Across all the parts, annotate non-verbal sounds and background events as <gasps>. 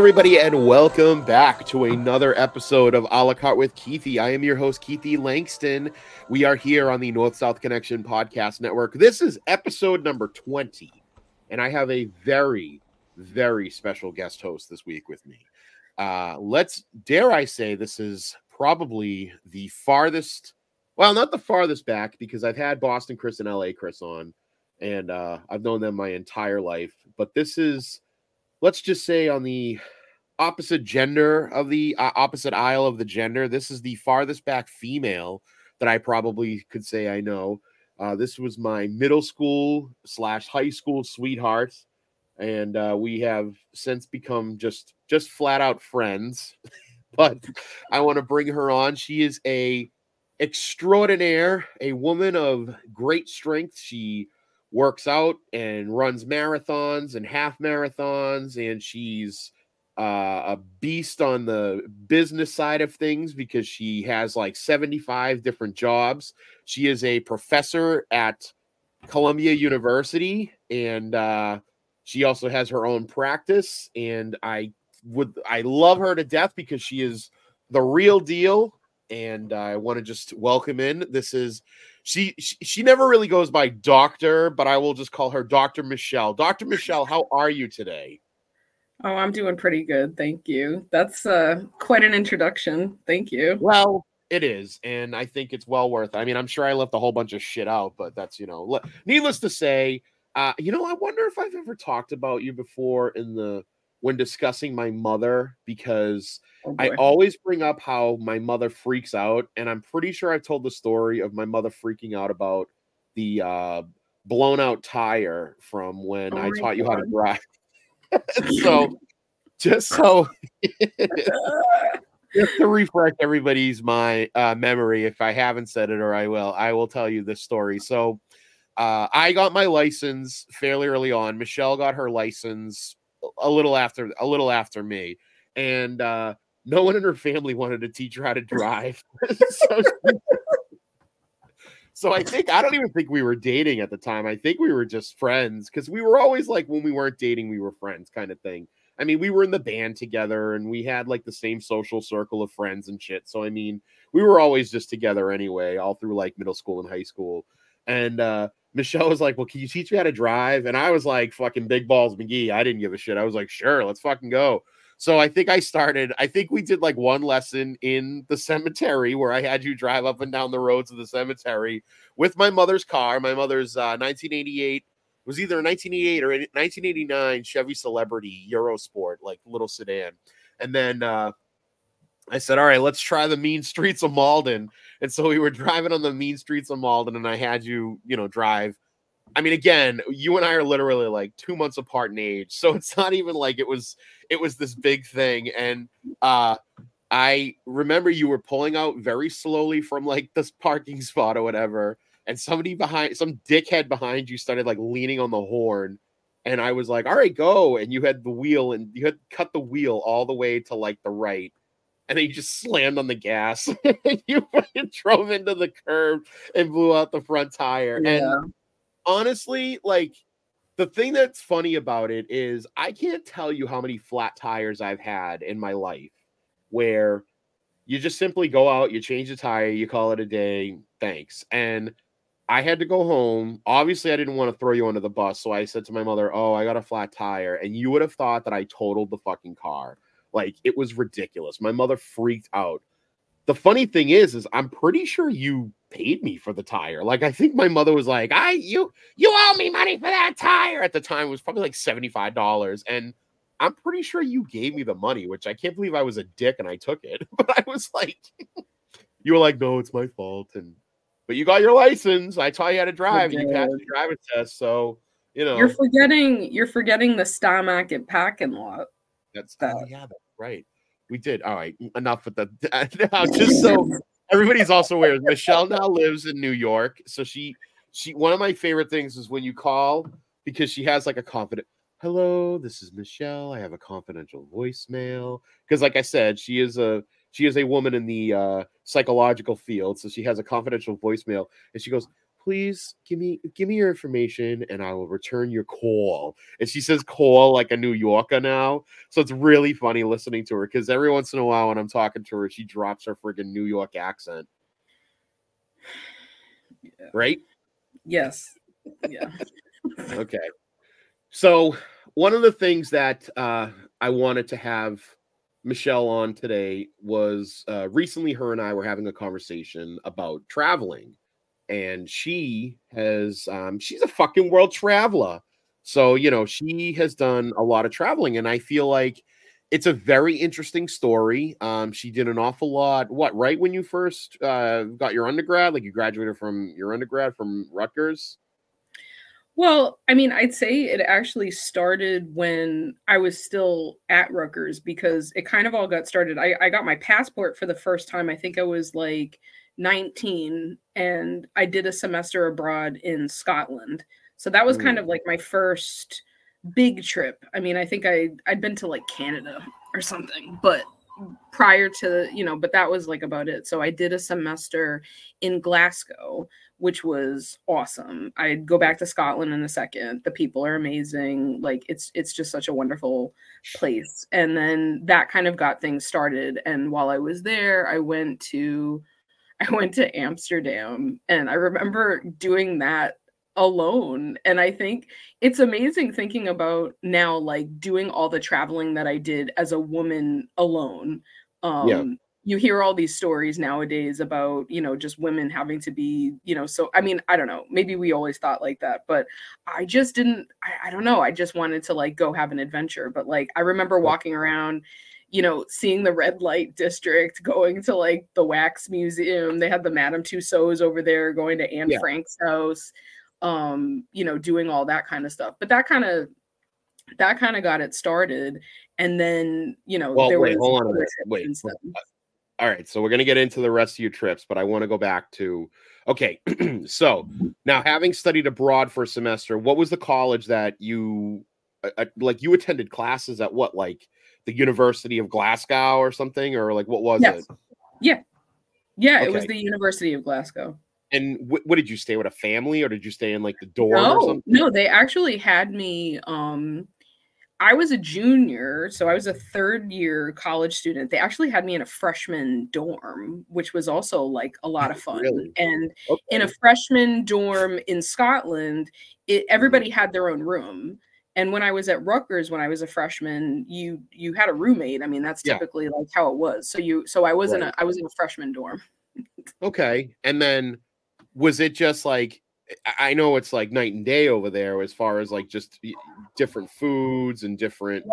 Everybody, and welcome back to another episode of A la carte with Keithie. I am your host, Keithie Langston. We are here on the North South Connection Podcast Network. This is episode number 20, and I have a very, very special guest host this week with me. Uh, let's dare I say this is probably the farthest, well, not the farthest back because I've had Boston Chris and LA Chris on, and uh, I've known them my entire life, but this is let's just say on the opposite gender of the uh, opposite aisle of the gender this is the farthest back female that i probably could say i know. Uh, this was my middle school slash high school sweetheart and uh, we have since become just just flat out friends <laughs> but i want to bring her on. She is a extraordinaire a woman of great strength. She works out and runs marathons and half marathons and she's uh, a beast on the business side of things because she has like 75 different jobs. She is a professor at columbia university and uh, she also has her own practice and i would i love her to death because she is the real deal and i want to just welcome in. This is she, she she never really goes by doctor, but I will just call her Dr. Michelle. Dr. Michelle, how are you today? Oh, I'm doing pretty good. Thank you. That's uh, quite an introduction. Thank you. Well, it is. And I think it's well worth. it. I mean, I'm sure I left a whole bunch of shit out, but that's, you know, needless to say, uh, you know, I wonder if I've ever talked about you before in the when discussing my mother because oh I always bring up how my mother freaks out, and I'm pretty sure I've told the story of my mother freaking out about the uh, blown out tire from when oh I taught God. you how to drive. <laughs> so, <laughs> just so <laughs> just to refresh everybody's my uh, memory, if I haven't said it or I will, I will tell you this story. So. Uh, I got my license fairly early on. Michelle got her license a little after a little after me, and uh, no one in her family wanted to teach her how to drive. <laughs> so, so I think I don't even think we were dating at the time. I think we were just friends because we were always like when we weren't dating, we were friends, kind of thing. I mean, we were in the band together and we had like the same social circle of friends and shit. So I mean, we were always just together anyway, all through like middle school and high school. And uh Michelle was like, Well, can you teach me how to drive? And I was like, fucking big balls McGee. I didn't give a shit. I was like, Sure, let's fucking go. So I think I started, I think we did like one lesson in the cemetery where I had you drive up and down the roads of the cemetery with my mother's car. My mother's uh, 1988 was either a 1988 or 1989 Chevy Celebrity Eurosport, like little sedan. And then uh, I said, All right, let's try the mean streets of Malden. And so we were driving on the mean streets of Malden, and I had you, you know, drive. I mean, again, you and I are literally like two months apart in age. <laughs> So it's not even like it was it was this big thing. And uh I remember you were pulling out very slowly from like this parking spot or whatever, and somebody behind some dickhead behind you started like leaning on the horn. And I was like, all right, go. And you had the wheel and you had cut the wheel all the way to like the right and then you just slammed on the gas. <laughs> you drove into the curb and blew out the front tire. Yeah. And honestly, like the thing that's funny about it is I can't tell you how many flat tires I've had in my life where you just simply go out, you change the tire, you call it a day, thanks. And I had to go home. Obviously, I didn't want to throw you under the bus. So I said to my mother, Oh, I got a flat tire. And you would have thought that I totaled the fucking car. Like it was ridiculous. My mother freaked out. The funny thing is, is I'm pretty sure you paid me for the tire. Like I think my mother was like, "I you you owe me money for that tire." At the time, it was probably like seventy five dollars, and I'm pretty sure you gave me the money, which I can't believe I was a dick and I took it. <laughs> But I was like, <laughs> you were like, "No, it's my fault," and but you got your license. I taught you how to drive, and you passed the driving test. So you know, you're forgetting you're forgetting the Star Market parking lot. That's that. Oh, yeah, that's right. We did. All right, enough with that. <laughs> now, just so everybody's also aware, Michelle now lives in New York. So she she one of my favorite things is when you call because she has like a confident hello, this is Michelle. I have a confidential voicemail. Because like I said, she is a she is a woman in the uh, psychological field, so she has a confidential voicemail, and she goes, please give me give me your information and I will return your call. And she says call like a New Yorker now. So it's really funny listening to her because every once in a while when I'm talking to her, she drops her friggin' New York accent. Yeah. Right? Yes. Yeah. okay. So one of the things that uh, I wanted to have Michelle on today was uh, recently her and I were having a conversation about traveling, and she has um, she's a fucking world traveler. So you know she has done a lot of traveling, and I feel like it's a very interesting story. Um, she did an awful lot. What right when you first uh, got your undergrad, like you graduated from your undergrad from Rutgers. Well, I mean, I'd say it actually started when I was still at Rutgers because it kind of all got started. I, I got my passport for the first time. I think I was like 19 and I did a semester abroad in Scotland. So that was kind Mm. of like my first big trip. I mean, I think I I'd been to like Canada or something, but prior to, you know, but that was like about it. So I did a semester in Glasgow which was awesome. I'd go back to Scotland in a second. The people are amazing. Like it's it's just such a wonderful place. And then that kind of got things started. And while I was there, I went to <laughs> I went to Amsterdam and I remember doing that alone. And I think it's amazing thinking about now like doing all the traveling that I did as a woman alone. Um Yeah. you hear all these stories nowadays about you know just women having to be you know so i mean i don't know maybe we always thought like that but i just didn't I, I don't know i just wanted to like go have an adventure but like i remember walking around you know seeing the red light district going to like the wax museum they had the madame tussauds over there going to anne Yeah. frank's house um you know doing all that kind of stuff but that kind of that kind of got it started and then you know Well, there wait, was hold on a other minute. trips Wait. All right, so we're gonna get into the rest of your trips, but I want to go back to okay. <clears throat> so now, having studied abroad for a semester, what was the college that you uh, uh, like? You attended classes at what, like the University of Glasgow or something, or like what was Yes. it? Yeah, Yeah, it was the University of Glasgow. And wh- what did you stay with a family, or did you stay in like the dorm or No, something? no, they actually had me. Um, I was a junior, so I was a third year college student. They actually had me in a freshman dorm, which was also like a lot of <laughs> fun. Really? And Okay. in a freshman dorm in Scotland, it, everybody had their own room. And when I was at Rutgers, when I was a freshman, you you had a roommate. I mean, that's Yeah. typically like how it was. So you, so I wasn't, Right. a, I was in a freshman dorm. Okay. And then was it just like I- I know it's like night and day over there as far as like just different foods and different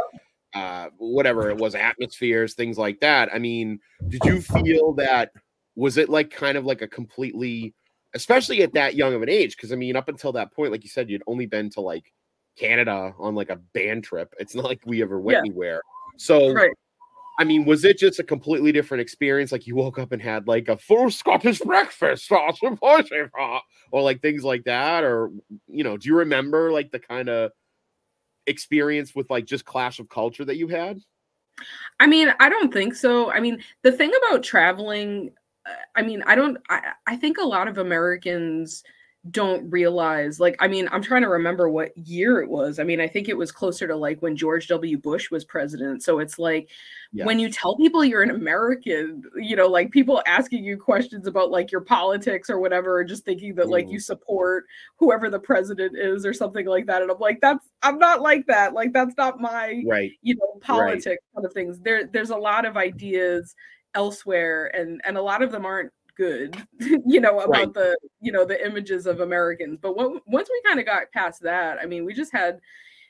uh whatever it was atmospheres things like that. I mean, did you feel that was it like kind of like a completely especially at that young of an age because I mean up until that point like you said you'd only been to like Canada on like a band trip. It's not like we ever went Yeah. anywhere. So Right. I mean, was it just a completely different experience? Like you woke up and had like a full Scottish breakfast, <laughs> or like things like that, or you know, do you remember like the kind of experience with like just clash of culture that you had? I mean, I don't think so. I mean, the thing about traveling, uh, I mean, I don't, I, I think a lot of Americans don't realize, like, I mean, I'm trying to remember what year it was. I mean, I think it was closer to like when George W. Bush was president. So it's like when you tell people you're an American, you know, like people asking you questions about like your politics or whatever, or just thinking that like you support whoever the president is or something like that. And I'm like, that's, I'm not like that. Like, that's not my, right, you know politics kind of things there there's a lot of ideas elsewhere and and a lot of them aren't good <laughs> you know about Right. the you know the images of americans but when, once we kind of got past that i mean we just had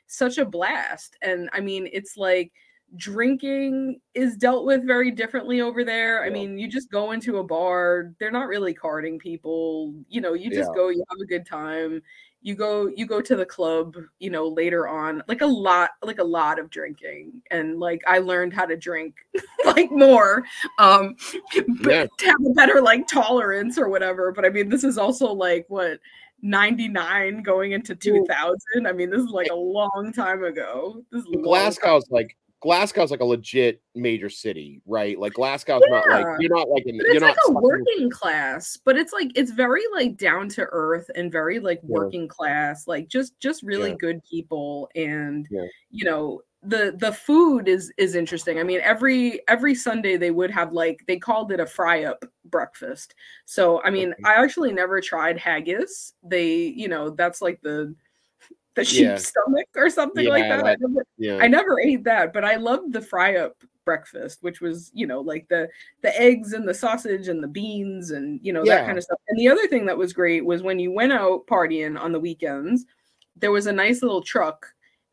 such a blast and i mean it's like drinking is dealt with very differently over there i mean you just go into a bar they're not really carding people you know you just Yeah. go you have a good time you go you go to the club you know later on like a lot like a lot of drinking and like i learned how to drink <laughs> like more um <laughs> Yeah. to have a better like tolerance or whatever but i mean this is also like what 99 going into 2000 i mean this is like a long time ago this is. Glasgow's like Glasgow's like a legit major city, right? Like Glasgow's not like you're not like in, But you're it's like not a working class, but it's like it's very like down to earth and very like Yeah. working class, like just just really Yeah. good people and Yeah. you know the the food is is interesting. I mean every every Sunday they would have like they called it a fry up breakfast. So I mean Okay. I actually never tried haggis. They you know that's like the the sheep Yeah. stomach or something like that. I that- never, yeah. I never ate that, but I loved the fry up breakfast, which was, you know, like the the eggs and the sausage and the beans and you know that kind of stuff. And the other thing that was great was when you went out partying on the weekends, there was a nice little truck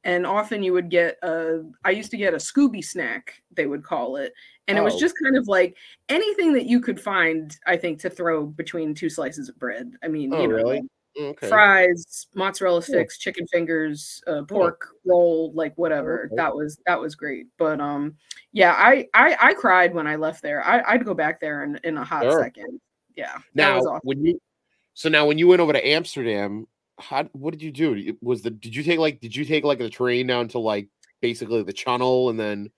and often you would get a I used to get a Scooby snack, they would call it. And it was Oh. just kind of like anything that you could find, I think, to throw between two slices of bread. I mean, Oh, you know, really? Okay. fries, mozzarella Yeah. sticks, chicken fingers, uh, pork roll, like whatever. Okay. That was that was great. But um, yeah, I I, I cried when I left there. I, I'd go back there in, in a hot Sure. second. Yeah, that Now, was awesome. when you so now when you went over to Amsterdam, how what did you do? Was the did you take like did you take like the train down to like basically the channel and then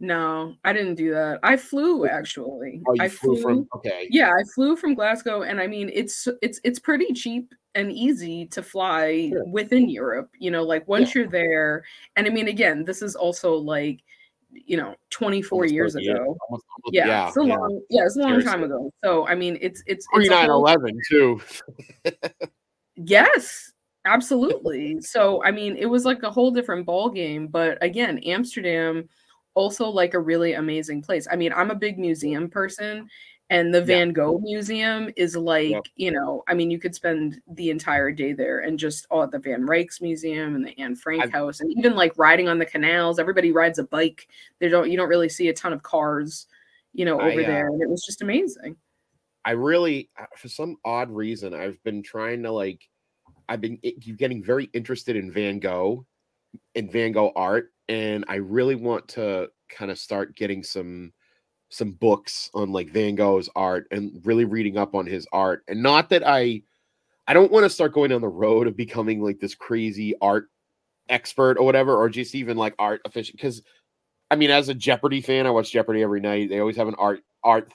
No, I didn't do that. I flew actually. oh I flew, from okay yeah i flew from glasgow and i mean it's it's it's pretty cheap and easy to fly Sure. within europe you know like once you're there and i mean again this is also like you know 24 Almost years 30 years. ago Almost- almost- yeah, it's a yeah. long yeah it's a long time ago so i mean it's it's, Pre it's a 9 whole- 11 too. <laughs> Yes, absolutely. so I mean, it was like a whole different ball game. But again, Amsterdam also like a really amazing place. I mean, I'm a big museum person, and the Yeah. Van Gogh Museum is like, Yep. you know, I mean, you could spend the entire day there and just all at the Van Rijks Museum and the Anne Frank I've- House, and even like riding on the canals. Everybody rides a bike. They don't. You don't really see a ton of cars, you know, I, over uh, there, and it was just amazing. I really, uh, for some odd reason, I've been trying to like, I've been getting very interested in Van Gogh, in Van Gogh art, and I really want to kind of start getting some some books on like Van Gogh's art and really reading up on his art. And not that I, I don't want to start going down the road of becoming like this crazy art expert or whatever, or just even like art official. Because, I mean, as a Jeopardy fan, I watch Jeopardy every night. They always have an art art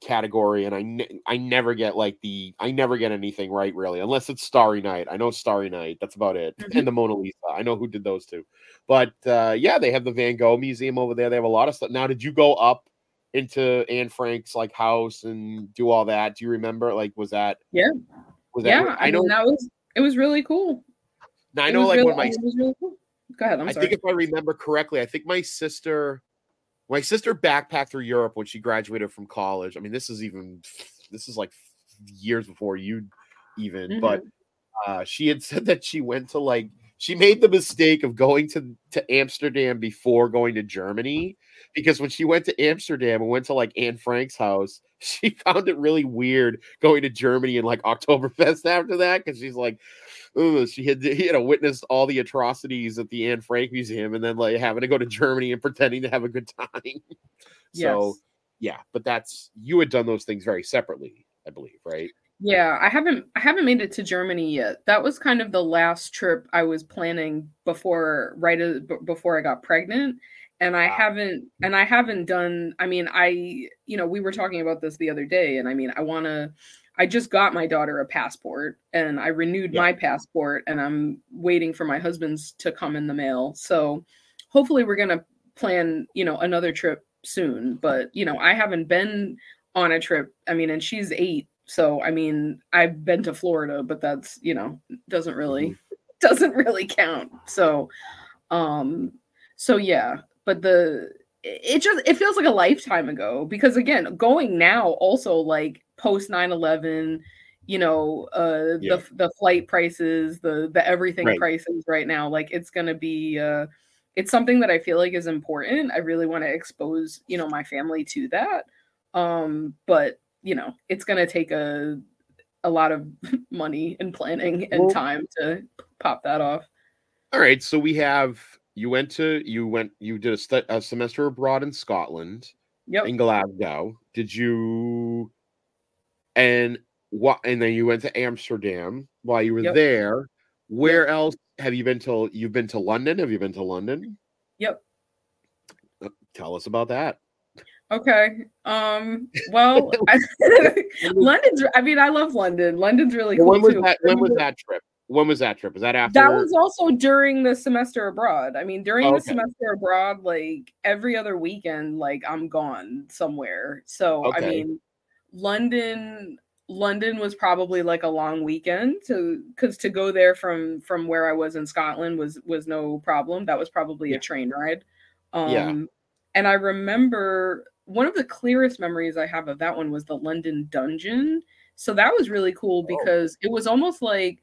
category and I ne- I never get like the I never get anything right really unless it's Starry Night. I know Starry Night. That's about it. Mhm. And the Mona Lisa. I know who did those two. But uh yeah, they have the Van Gogh Museum over there. They have a lot of stuff. Now, did you go up into Anne Frank's like house and do all that? Do you remember? Like was that Yeah. Was that Yeah, I, I know mean, that was it was really cool. now I know like really, when my it was really cool. Go ahead. I'm I sorry. think if I remember correctly, I think my sister, my sister backpacked through Europe when she graduated from college. I mean, this is even, <laughs> this is like years before you even, but Mm-hmm. uh, she had <laughs> said that she went to like, she made the mistake of going to, to Amsterdam before going to Germany because when she went to Amsterdam and went to like Anne Frank's house, <laughs> she found it really weird going to Germany and like Oktoberfest after that because she's like, Ooh, she had you know witnessed all the atrocities at the Anne Frank Museum and then like having to go to Germany and pretending to have a good time. <laughs> so yeah, but that's you had done those things very separately, I believe, right? Yeah, I haven't I haven't made it to Germany yet. That was kind of the last trip I was planning before right uh, b- before I got pregnant and I Wow. haven't and I haven't done I mean I you know we were talking about this the other day and I mean I want to I just got my daughter a passport and I renewed Yeah. my passport and I'm waiting for my husband's to come in the mail. So hopefully we're going to plan, you know, another trip soon, but you know, I haven't been on a trip. I mean, and she's 8 so I mean, I've been to Florida, but that's you know doesn't really <laughs> doesn't really count. So, um, so yeah, but the it it just it feels like a lifetime ago because again, going now also like post 9-11, you know, uh Yeah. the the flight prices, the the everything Right. prices right now, like it's gonna be uh it's something that I feel like is important. I really want to expose, you know, my family to that. Um, but you know, it's gonna take a a lot of <laughs> money and planning and Well- time to pop that off. All right, so we have you went to you went you did a, stu- a semester abroad in Scotland Yep. in Glasgow. Did you and what and then you went to Amsterdam while you were Yep. there. Where else have you been to you've been to London? Have you been to London? Yep. Tell us about that. Okay. Um. Well, <laughs> I, London's. I mean, I love London. London's really cool when was too. that? When was that trip? When was that trip? Was that after? That was also during the semester abroad. I mean, during the Okay. semester abroad, like every other weekend, like I'm gone somewhere. So I mean, London. London was probably like a long weekend to because to go there from from where I was in Scotland was was no problem. That was probably Yeah. a train ride. Um Yeah. and I remember one of the clearest memories I have of that one was the London Dungeon. So that was really cool Oh. because it was almost like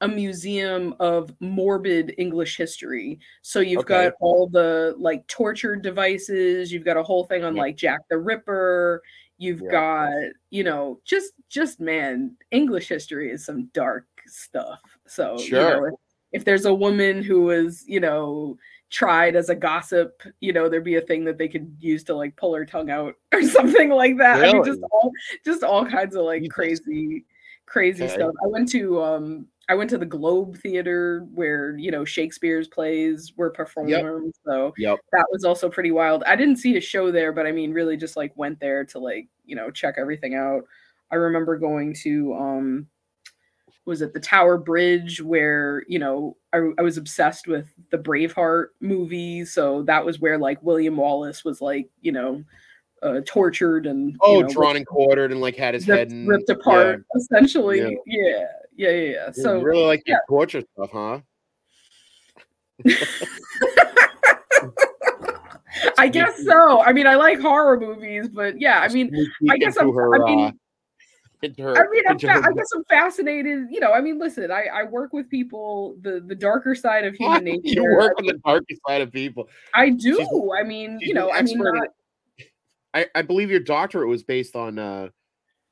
a museum of morbid English history. So you've Okay. got all the like torture devices, you've got a whole thing on Yeah. like Jack the Ripper, you've Yeah. got, you know, just just man, English history is some dark stuff. So you know, if, if there's a woman who was, you know, tried as a gossip, you know, there'd be a thing that they could use to like pull her tongue out <laughs> or something like that. I mean, just all just all kinds of like crazy, crazy Okay. stuff. I went to um I went to the Globe Theater where you know Shakespeare's plays were performed. So Yep. that was also pretty wild. I didn't see a show there, but I mean, really just like went there to like you know check everything out. I remember going to um was it the Tower Bridge where you know I, I was obsessed with the Braveheart movie, so that was where like William Wallace was like you know uh, tortured and you Oh, know, drawn and quartered and like had his ripped, head and, ripped apart essentially. Yeah. Yeah, yeah, yeah, yeah. Yeah. So you really like yeah. the torture stuff, huh? <laughs> I guess so. I mean, I like horror movies, but yeah, I mean, I guess I'm- her, I mean- uh, her, I mean, I'm fa- I guess I'm fascinated. You know, I mean, listen, I, I work with people, the the darker side of human <laughs> nature. you work on the darkest side of people. I do. she's- I mean, you know, I mean, not, I, I believe your doctorate was based on uh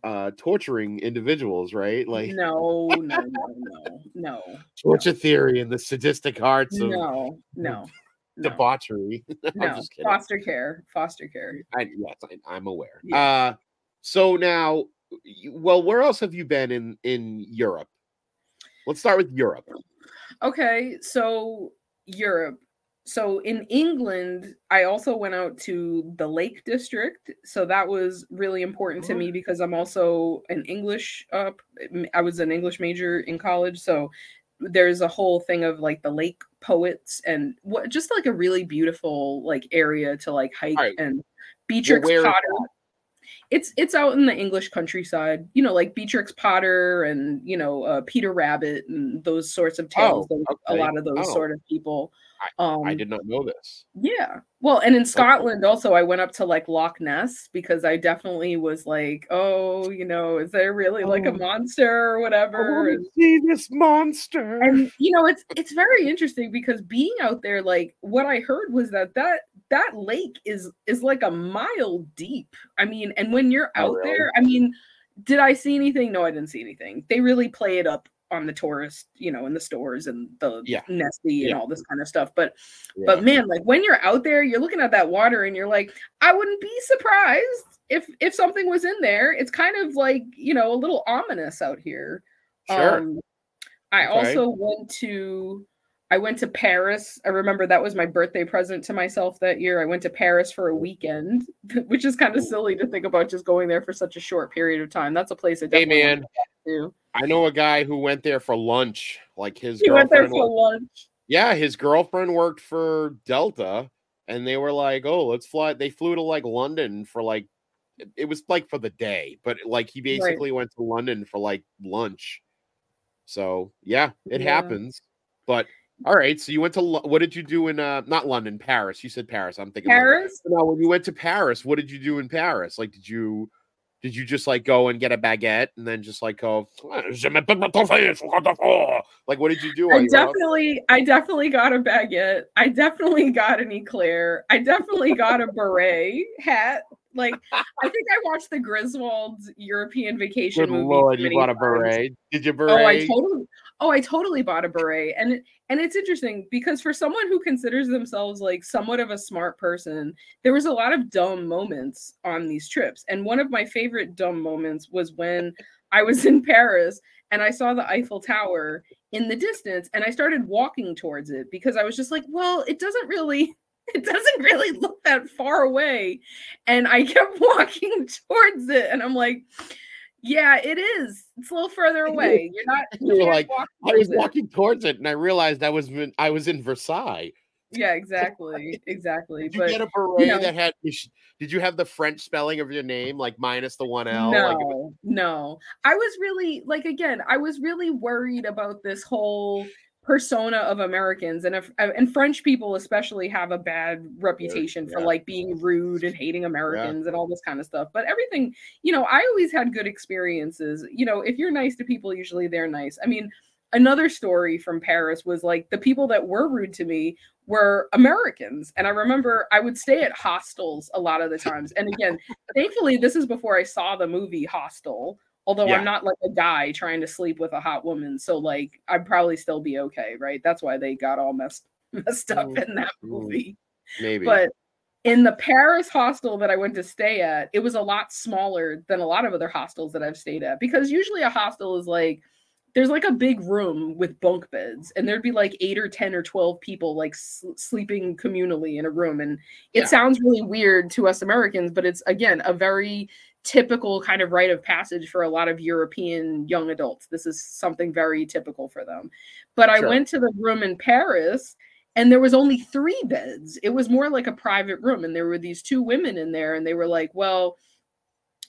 uh torturing individuals, right? Like <laughs> no, no, no, no, no, torture theory and the sadistic arts of no, no, <laughs> no, debauchery. <laughs> I'm no. just kidding. Foster care, foster care. I, yes, I, I'm aware. Yeah. Uh, so now, well, where else have you been in in Europe? Let's start with Europe. Okay, so Europe. So in England, I also went out to the Lake District. So that was really important to me because I'm also an English uh I was an English major in college, so there's a whole thing of like the lake poets and what just like a really beautiful like area to like hike Alright. and Beatrix Potter. It's it's out in the English countryside, you know, like Beatrix Potter and you know uh, Peter Rabbit and those sorts of tales. Oh, okay. A lot of those Oh. sort of people. Um, I did not know this. yeah. Well, and in Scotland also, I went up to like Loch Ness because I definitely was like, oh, you know, is there really like a Oh. monster or whatever? And, see this monster. and you know, it's it's very interesting because being out there, like what I heard was that that that lake is is like a mile deep. I mean, and when you're Oh, out really? there, I mean, did I see anything? No, I didn't see anything. They really play it up on the tourist, you know, in the stores and the Yeah. Nessie and Yeah. all this kind of stuff. But Yeah. but man, like when you're out there, you're looking at that water and you're like, I wouldn't be surprised if if something was in there. It's kind of like, you know, a little ominous out here. sure. Um, I Okay. also went to I went to Paris. I remember that was my birthday present to myself that year. I went to Paris for a weekend, <laughs> which is kind of silly to think about just going there for such a short period of time. That's a place I hey definitely want man, to. I know a guy who went there for lunch. Like his He went there girlfriend for wa- lunch. yeah, his girlfriend worked for Delta, and they were like, "Oh, let's fly." They flew to like London for like, it- was like for the day, but like he basically went to London for like lunch. So yeah, it Yeah. happens. But all right, so you went to what did you do in uh not London, Paris? You said Paris. I'm thinking Paris? Now when you went to Paris, what did you do in Paris? Like, did you did you just like go and get a baguette and then just like go? "Je me pète ma toffee, je crois pas." Like, what did you do? I you were out definitely, I definitely got a baguette. I definitely got an eclair. I definitely got a beret hat. Like, I think I watched the Griswold's European Vacation Good movie. lord, you bought a beret? Did you beret? Oh, I totally. Oh, I totally bought a beret, and and it's interesting because for someone who considers themselves like somewhat of a smart person, there was a lot of dumb moments on these trips, and one of my favorite dumb moments was when I was <laughs> in Paris and I saw the Eiffel Tower in the distance, and I started walking towards it because I was just like, well, it doesn't really. <laughs> it doesn't really look that far away. And I kept <laughs> walking towards it, and I'm like, yeah, it is. It's a little further away. You're not. <laughs> You were like, I was walking towards it, and I realized I was in, I was in Versailles. Yeah, <laughs> exactly, <laughs> exactly. Did you but get a beret you know, that had? Did you have the French spelling of your name, like minus the one L? No, like was, no. I was really like again. I was really worried about this whole persona of Americans and if uh, and French people especially have a bad reputation yeah. for like being rude and hating Americans yeah. and all this kind of stuff. But everything, you know, I always had good experiences. You know, if you're nice to people, usually they're nice. I mean, another story from Paris was like the people that were rude to me were Americans. And I remember I would stay at hostels a lot of the times. And again, thankfully, this is before I saw the movie Hostel. Although yeah. I'm not like a guy trying to sleep with a hot woman, so like I'd probably still be okay, right? That's why they got all messed <laughs> messed up mm, in that mm. movie. Maybe. But in the Paris hostel that I went to stay at, it was a lot smaller than a lot of other hostels that I've stayed at because usually a hostel is like there's like a big room with bunk beds and there'd be like 8 or 10 or 12 people like s- sleeping communally in a room and it yeah. sounds really weird to us Americans but it's again a very typical kind of rite of passage for a lot of European young adults. This is something very typical for them. But sure. I went to the room in Paris and there was only three beds. It was more like a private room and there were these two women in there and they were like, "Well,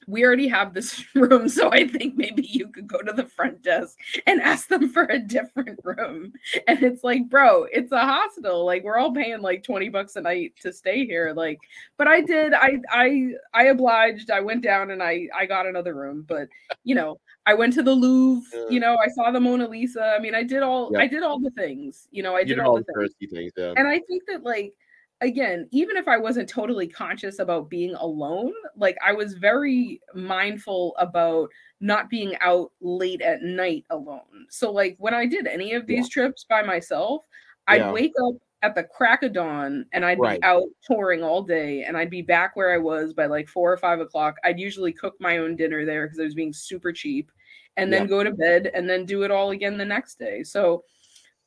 we already have this <laughs> room, so I think maybe you could go to the front desk and ask them for a different room. And it's like, bro, it's a hospital. Like we're all paying like 20 bucks a night to stay here. Like, but I did, I I I obliged. I went down and I I got another room. But you know, I went to the Louvre, you know, I saw the Mona Lisa. I mean, I did all I did all the things, you know, I did, did all, all, the things. things yeah. And I think that like again, even if I wasn't totally conscious about being alone, like I was very mindful about not being out late at night alone. So, like when I did any of these yeah. trips by myself, I'd yeah. wake up at the crack of dawn and I'd right. be out touring all day and I'd be back where I was by like four or five o'clock. I'd usually cook my own dinner there because I was being super cheap and then yeah. go to bed and then do it all again the next day. So,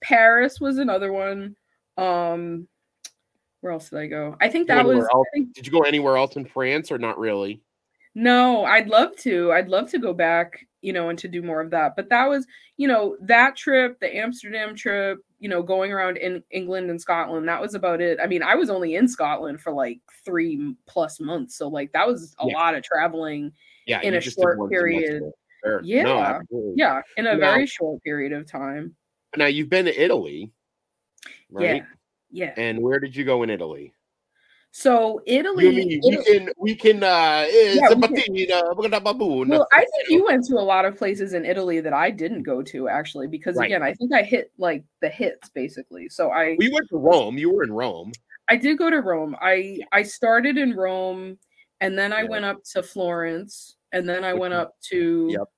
Paris was another one. Um, where else did I go? I think that was. Think, did you go anywhere else in France or not really? No, I'd love to. I'd love to go back, you know, and to do more of that. But that was, you know, that trip, the Amsterdam trip, you know, going around in England and Scotland. That was about it. I mean, I was only in Scotland for like three plus months, so like that was a yeah. lot of traveling. Yeah, in a short period. Sure. Yeah, no, yeah, in a now, very short period of time. Now you've been to Italy, right? Yeah. Yeah. And where did you go in Italy? So Italy, Italy we can we can uh yeah, we can. well, I think you <laughs> went to a lot of places in Italy that I didn't go to actually because right. again I think I hit like the hits basically. So I we went to Rome. You were in Rome. I did go to Rome. I yeah. I started in Rome and then I yeah. went up to Florence and then I went up to yep.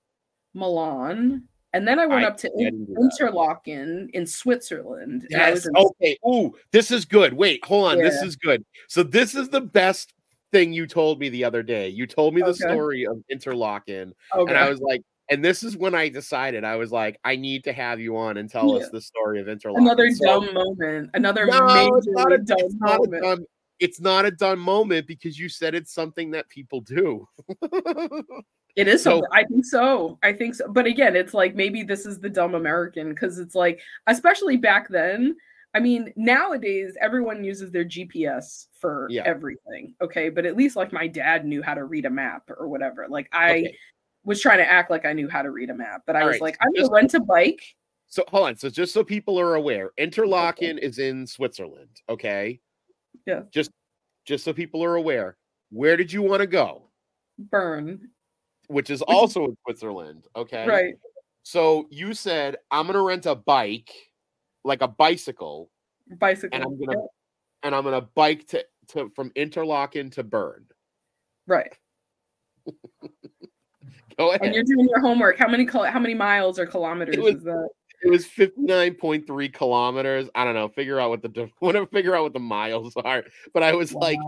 Milan and then I went I up to Interlaken in Switzerland. Yes. In- okay. Ooh, this is good. Wait, hold on. Yeah. This is good. So this is the best thing you told me the other day. You told me the okay. story of Interlaken, okay. and I was like, and this is when I decided I was like, I need to have you on and tell yeah. us the story of Interlaken. Another so, dumb moment. Another no, it's not a, dumb it's not moment. A dumb, it's not a dumb moment because you said it's something that people do. <laughs> It is so. I think so. I think so. But again, it's like maybe this is the dumb American because it's like, especially back then. I mean, nowadays everyone uses their GPS for yeah. everything. Okay. But at least like my dad knew how to read a map or whatever. Like I okay. was trying to act like I knew how to read a map, but I All was right. like, I'm going to rent a bike. So hold on. So just so people are aware, Interlaken okay. is in Switzerland. Okay. Yeah. Just just so people are aware. Where did you want to go? Bern which is also in Switzerland. Okay. Right. So you said I'm gonna rent a bike, like a bicycle. Bicycle. And I'm gonna yeah. and I'm gonna bike to, to from Interlaken to Bern. Right. <laughs> Go ahead. And you're doing your homework. How many how many miles or kilometers was, is that? It was 59.3 kilometers. I don't know. Figure out what the <laughs> whatever figure out what the miles are. But I was wow. like,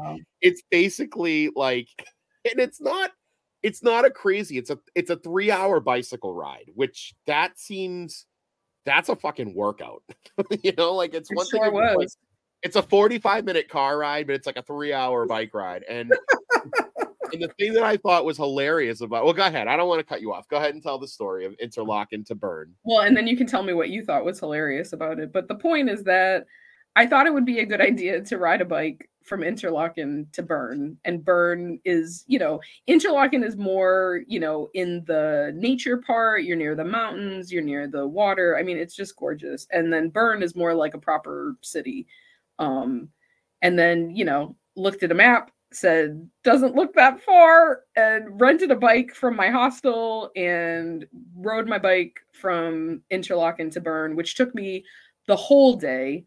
it's basically like, <laughs> and it's not it's not a crazy. It's a it's a three hour bicycle ride, which that seems that's a fucking workout. <laughs> you know, like it's it one sure thing. Like, it's a 45 minute car ride, but it's like a three hour bike ride. And and the thing that I thought was hilarious about well, go ahead. I don't want to cut you off. Go ahead and tell the story of Interlaken to Bern Well, and then you can tell me what you thought was hilarious about it. But the point is that I thought it would be a good idea to ride a bike from Interlaken to Bern. And Bern is, you know, Interlaken is more, you know, in the nature part. You're near the mountains, you're near the water. I mean, it's just gorgeous. And then Bern is more like a proper city. Um, and then, you know, looked at a map, said, doesn't look that far, and rented a bike from my hostel and rode my bike from Interlaken to Bern, which took me the whole day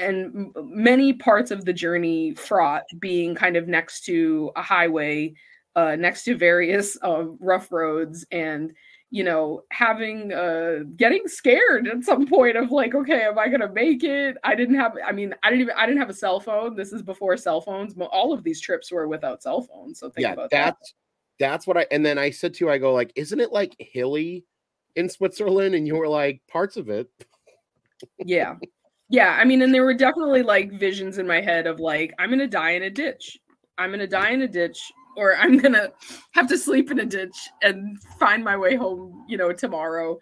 and many parts of the journey fraught being kind of next to a highway uh, next to various uh, rough roads and you know having uh getting scared at some point of like okay am i gonna make it? I didn't have i mean i didn't even i didn't have a cell phone. This is before cell phones all of these trips were without cell phones so think yeah, about that's that that's what i and then i said to you i go like isn't it like hilly in switzerland? And you were like parts of it. Yeah yeah, I mean, and there were definitely like visions in my head of like, I'm gonna die in a ditch. I'm gonna die in a ditch, or I'm gonna have to sleep in a ditch and find my way home, you know, tomorrow.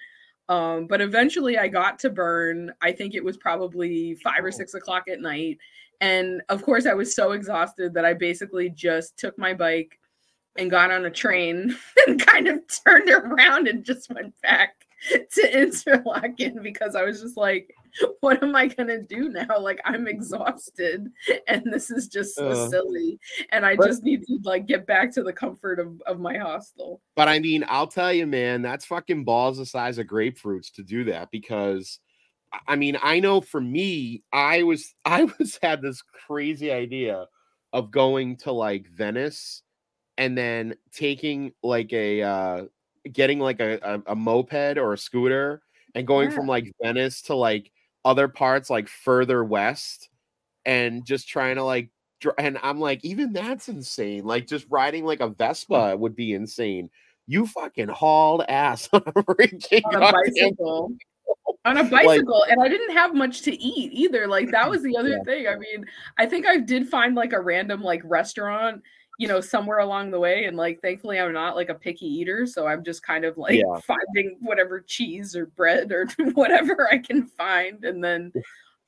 Um, but eventually I got to Bern. I think it was probably five or six o'clock at night. And of course, I was so exhausted that I basically just took my bike and got on a train <laughs> and kind of turned around and just went back <laughs> to Interlaken because I was just like, what am I gonna do now? Like I'm exhausted and this is just so uh, silly. And I but, just need to like get back to the comfort of, of my hostel. But I mean, I'll tell you, man, that's fucking balls the size of grapefruits to do that because I mean, I know for me, I was <laughs> I was had this crazy idea of going to like Venice and then taking like a uh getting like a, a, a moped or a scooter and going yeah. from like Venice to like other parts like further west and just trying to like and I'm like even that's insane. Like just riding like a mm. Vespa would be insane. You fucking hauled ass <laughs> on a, on a bicycle. <laughs> On a bicycle like, and I didn't have much to eat either like that was the other yeah. thing I mean I think I did find like a random like restaurant you know, somewhere along the way. And like, thankfully, I'm not like a picky eater. So I'm just kind of like yeah. <laughs> finding whatever cheese or bread or <laughs> whatever I can find. And then,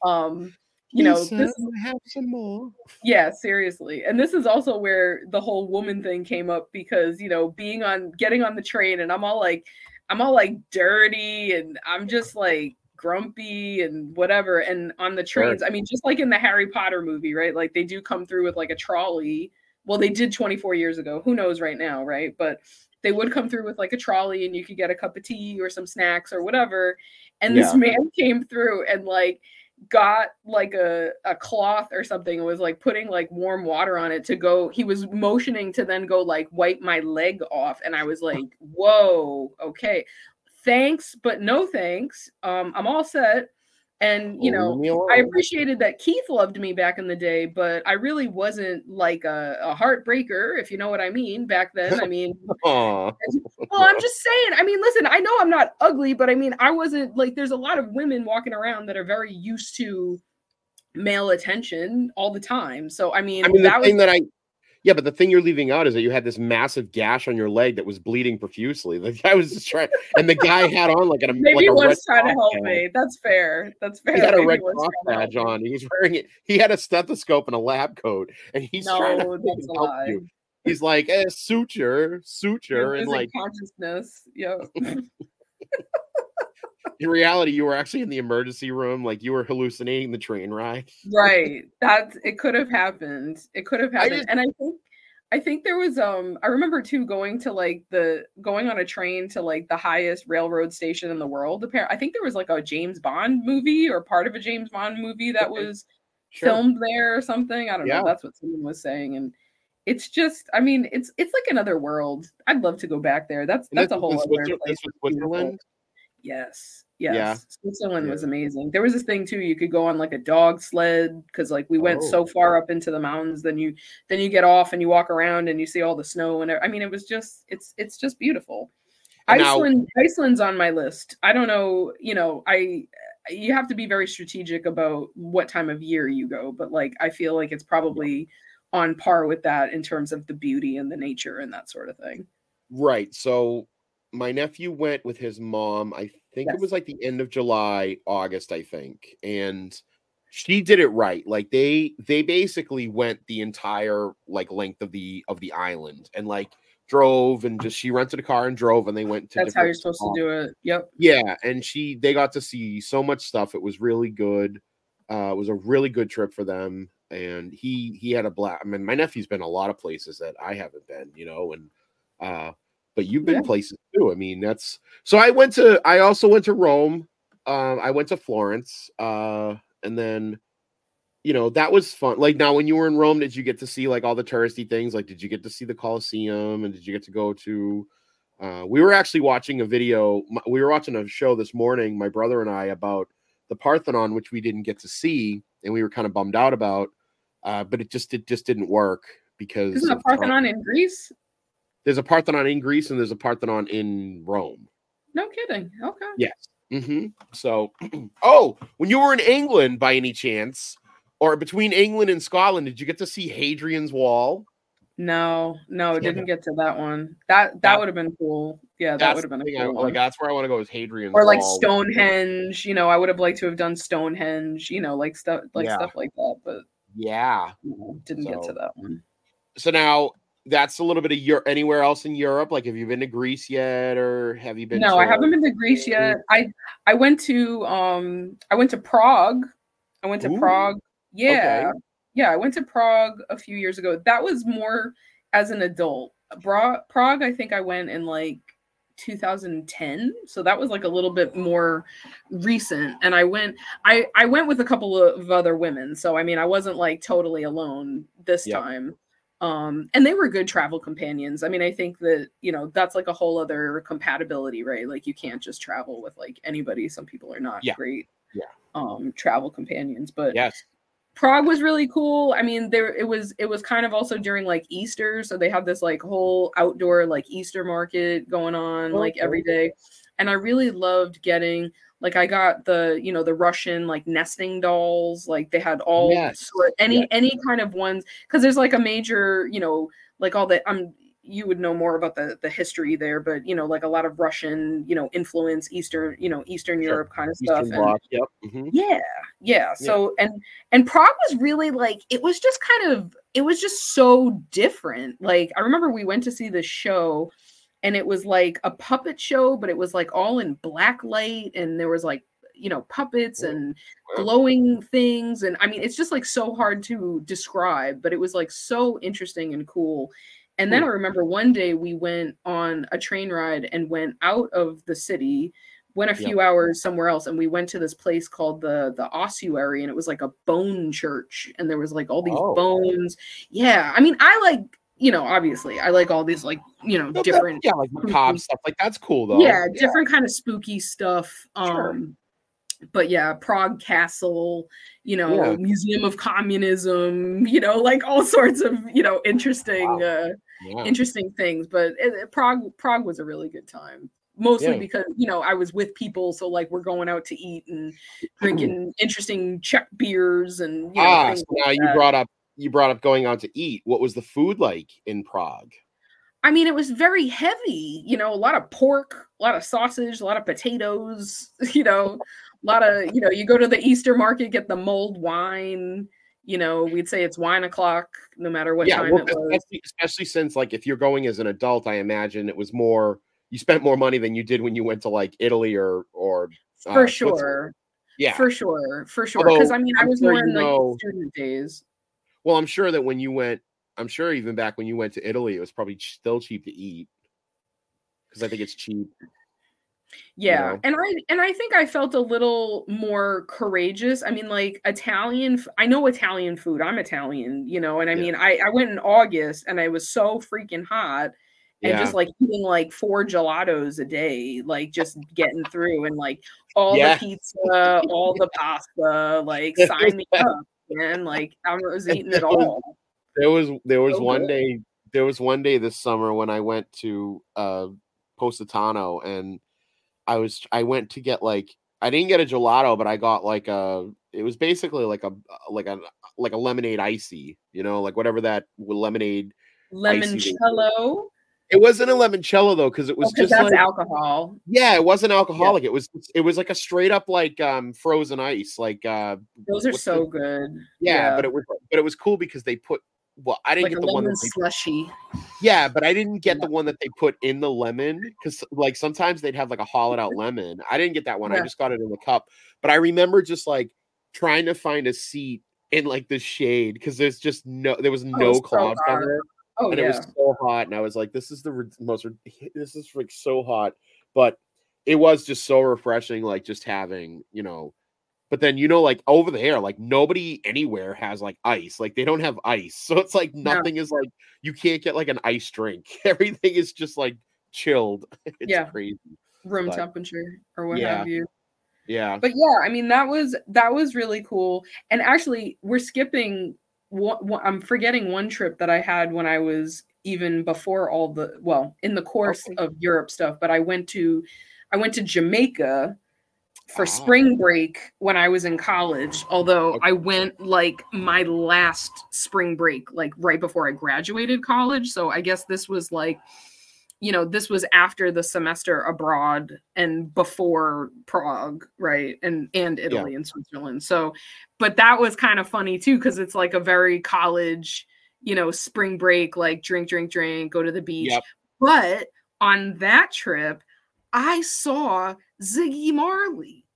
um, you know, this, have some more. Yeah, seriously. And this is also where the whole woman thing came up because, you know, being on getting on the train and I'm all like, I'm all like dirty and I'm just like grumpy and whatever. And on the trains, sure. I mean, just like in the Harry Potter movie, right? Like they do come through with like a trolley well they did 24 years ago. Who knows right now right? But they would come through with like a trolley and you could get a cup of tea or some snacks or whatever. And this yeah. man <laughs> came through and like got like a, a cloth or something and was like putting like warm water on it to go he was motioning to then go like wipe my leg off. And i was like <laughs> whoa okay. Thanks but no thanks. Um i'm all set and you know, I appreciated that Keith loved me back in the day, but I really wasn't like a, a heartbreaker, if you know what I mean. Back then, I mean, <laughs> <laughs> well, I'm just saying. I mean, listen, I know I'm not ugly, but I mean, I wasn't like. There's a lot of women walking around that are very used to male attention all the time. So I mean, I mean, the thing was, that I yeah, but the thing you're leaving out is that you had this massive gash on your leg that was bleeding profusely. <laughs> The guy was just trying, and the guy had on like a maybe like he was trying to help me. That's fair. That's fair. He had a red cross badge on. He was wearing it. He had a stethoscope and a lab coat, and he's no, trying to <laughs> help lie. you. He's like, eh, suture, suture, and like consciousness. Yeah. <laughs> in reality, you were actually in the emergency room, like you were hallucinating the train ride. right. That it could have happened. It could have happened. Just, and I think I think there was um I remember too going to like the going on a train to like the highest railroad station in the world. Apparently, I think there was like a James Bond movie or part of a James Bond movie that was sure. filmed there or something. I don't yeah. know. That's what someone was saying. And it's just I mean, it's it's like another world. I'd love to go back there. That's that's, a whole other place. Switzerland. Yes. Yes. Yeah. Switzerland yeah. was amazing. There was this thing too, you could go on like a dog sled because like we went oh. so far up into the mountains, then you then you get off and you walk around and you see all the snow and I mean it was just it's it's just beautiful. Now, Iceland Iceland's on my list. I don't know, you know, I you have to be very strategic about what time of year you go, but like I feel like it's probably on par with that in terms of the beauty and the nature and that sort of thing. Right. So my nephew went with his mom. I think Yes. it was like the end of July, August, I think. And she did it right. Like they they basically went the entire like length of the of the island and like drove and just she rented a car and drove and they went to That's how you're supposed to do it. Yep. Yeah, and she they got to see so much stuff. It was really good. Uh, it was a really good trip for them, and he he had a blast. I mean, my nephew's been a lot of places that I haven't been, you know, and uh, but you've been Yeah. places too. I mean, that's so. I went to. I also went to Rome. Um, I went to Florence, uh, and then. You know that was fun. Like now, when you were in Rome, did you get to see like all the touristy things? Like, did you get to see the Colosseum, and did you get to go to uh, we were actually watching a video. We were watching a show this morning, my brother and I, about the Parthenon, which we didn't get to see, and we were kind of bummed out about. Uh, but it just it just didn't work because Isn't the. Parthenon in Greece? There's a Parthenon in Greece and there's a Parthenon in Rome. No kidding. Okay. Yes. hmm So, <clears throat> oh, when you were in England, by any chance, or between England and Scotland, did you get to see Hadrian's Wall? No, no, Yeah. didn't get to that one. That that That- would have been cool. Yeah, that would have been a thing I- cool like one. that's where I want to go is Hadrian's Or like Wall. Stonehenge, you know, I would have liked to have done Stonehenge, you know, like stuff like Yeah. stuff like that, but Yeah. you know, didn't get to that one. so now that's a little bit of your Anywhere else in Europe? Like, have you been to Greece yet, or have you been? No, to, I haven't been to Greece yet. I I went to um I went to Prague. I went to Ooh, Prague. Yeah. okay. Yeah, I went to Prague a few years ago. That was more as an adult. Bra- Prague, I think I went in like 2010. So that was like a little bit more recent. And I went I I went with a couple of other women. So I mean, I wasn't like totally alone this Yep. time. Um and they were good travel companions. I mean, I think that, you know, that's like a whole other compatibility, right? Like you can't just travel with like anybody. Some people are not Yeah. great Yeah. um travel companions, but Yes. Prague was really cool. I mean, there it was it was kind of also during like Easter, so they had this like whole outdoor like Easter market going on like every day. And I really loved getting like I got the, you know, the Russian like nesting dolls, like they had all Yes. sort any Yes. any kind of ones cuz there's like a major, you know, like all the I'm you would know more about the the history there, but you know, like a lot of Russian, you know, influence Eastern, you know, Eastern Sure. Europe kind of stuff. Eastern and- Bloc. Yep. mhm. yeah yeah so and and prague was really like it was just kind of it was just so different like i remember we went to see this show and it was like a puppet show but it was like all in black light and there was like you know puppets and glowing things and i mean it's just like so hard to describe but it was like so interesting and cool. And then Hmm. i remember one day we went on a train ride and went out of the city went a few hours somewhere else and we went to this place called the the ossuary and it was like a bone church and there was like all these Oh. bones. Yeah i mean i like you know obviously i like all these like you know No, that- different yeah, like macabre stuff. Like that's cool though. yeah, different kind of spooky stuff Sure. um but yeah prague castle you know Yeah. museum of communism you know like all sorts of you know interesting Wow. uh Yeah. interesting things but it, it- prague prague was a really good time mostly Yeah. because you know i was with people so like we're going out to eat and <clears throat> drinking interesting czech beers and you know, ah, so like now you brought up you brought up going out to eat. What was the food like in Prague? I mean, it was very heavy, you know, a lot of pork, a lot of sausage, a lot of potatoes, <laughs> you know, a lot of, you know, you go to the Easter market, get the mulled wine, you know, we'd say it's wine o'clock, no matter what yeah, time well, it was. especially, especially since like if you're going as an adult, I imagine it was more you spent more money than you did when you went to like Italy or or uh, For Switzerland. sure. yeah. For sure. For sure. Because I mean, I I'm was sure more in like know- student days. Well, I'm sure that when you went, I'm sure even back when you went to Italy, it was probably still cheap to eat because I think it's cheap. Yeah. know? And I and I think I felt a little more courageous. I mean, like Italian, I know Italian food. I'm Italian, you know, and I Yeah. mean, I, I went in August and I was so freaking hot and Yeah, just like eating like four gelatos a day, like just getting through and like all Yeah. the pizza, all the pasta, like sign me <laughs> up, man. Like I was <laughs> eating it all. there was there was So one good. day there was one day this summer when I went to uh Positano and I was I went to get like I didn't get a gelato, but I got like a. It was basically like a like a like a lemonade icy, you know, like whatever that lemonade. Limoncello. It wasn't a limoncello though, because it was Oh, just that's like alcohol. yeah, it wasn't alcoholic. It was it was like a straight up like um frozen ice, like uh Those are so the- good. yeah, but it was but it was cool because they put well, I didn't like get the one lemon that they slushy. Yeah, but I didn't get the one that they put in the lemon because, like, sometimes they'd have like a hollowed out <laughs> lemon. I didn't get that one. I just got it in the cup. But I remember just like trying to find a seat in like the shade because there's just no, there was no cloud so clouds hot. on there, Oh and yeah. it was so hot. And I was like, this is the most, this is like so hot. But it was just so refreshing, like just having, you know. But then you know, like over there, like nobody anywhere has like ice. Like they don't have ice, <laughs> so it's like No. nothing is like you can't get like an ice drink. <laughs> Everything is just like chilled. <laughs> It's Yeah. crazy. room but- temperature or what Yeah. have you. Yeah. But yeah, I mean that was that was really cool. And actually, we're skipping. One, one, I'm forgetting one trip that I had when I was even before all the well in the course Okay. of Europe stuff. But I went to I went to Jamaica for Ah. spring break when I was in college. Although Okay. I went like my last spring break, like right before I graduated college. So I guess this was like you know, this was after the semester abroad and before Prague, right? And and Italy and Switzerland. So, but that was kind of funny too because it's like a very college, you know, spring break like drink drink drink, go to the beach. Yep. But on that trip, I saw Ziggy Marley.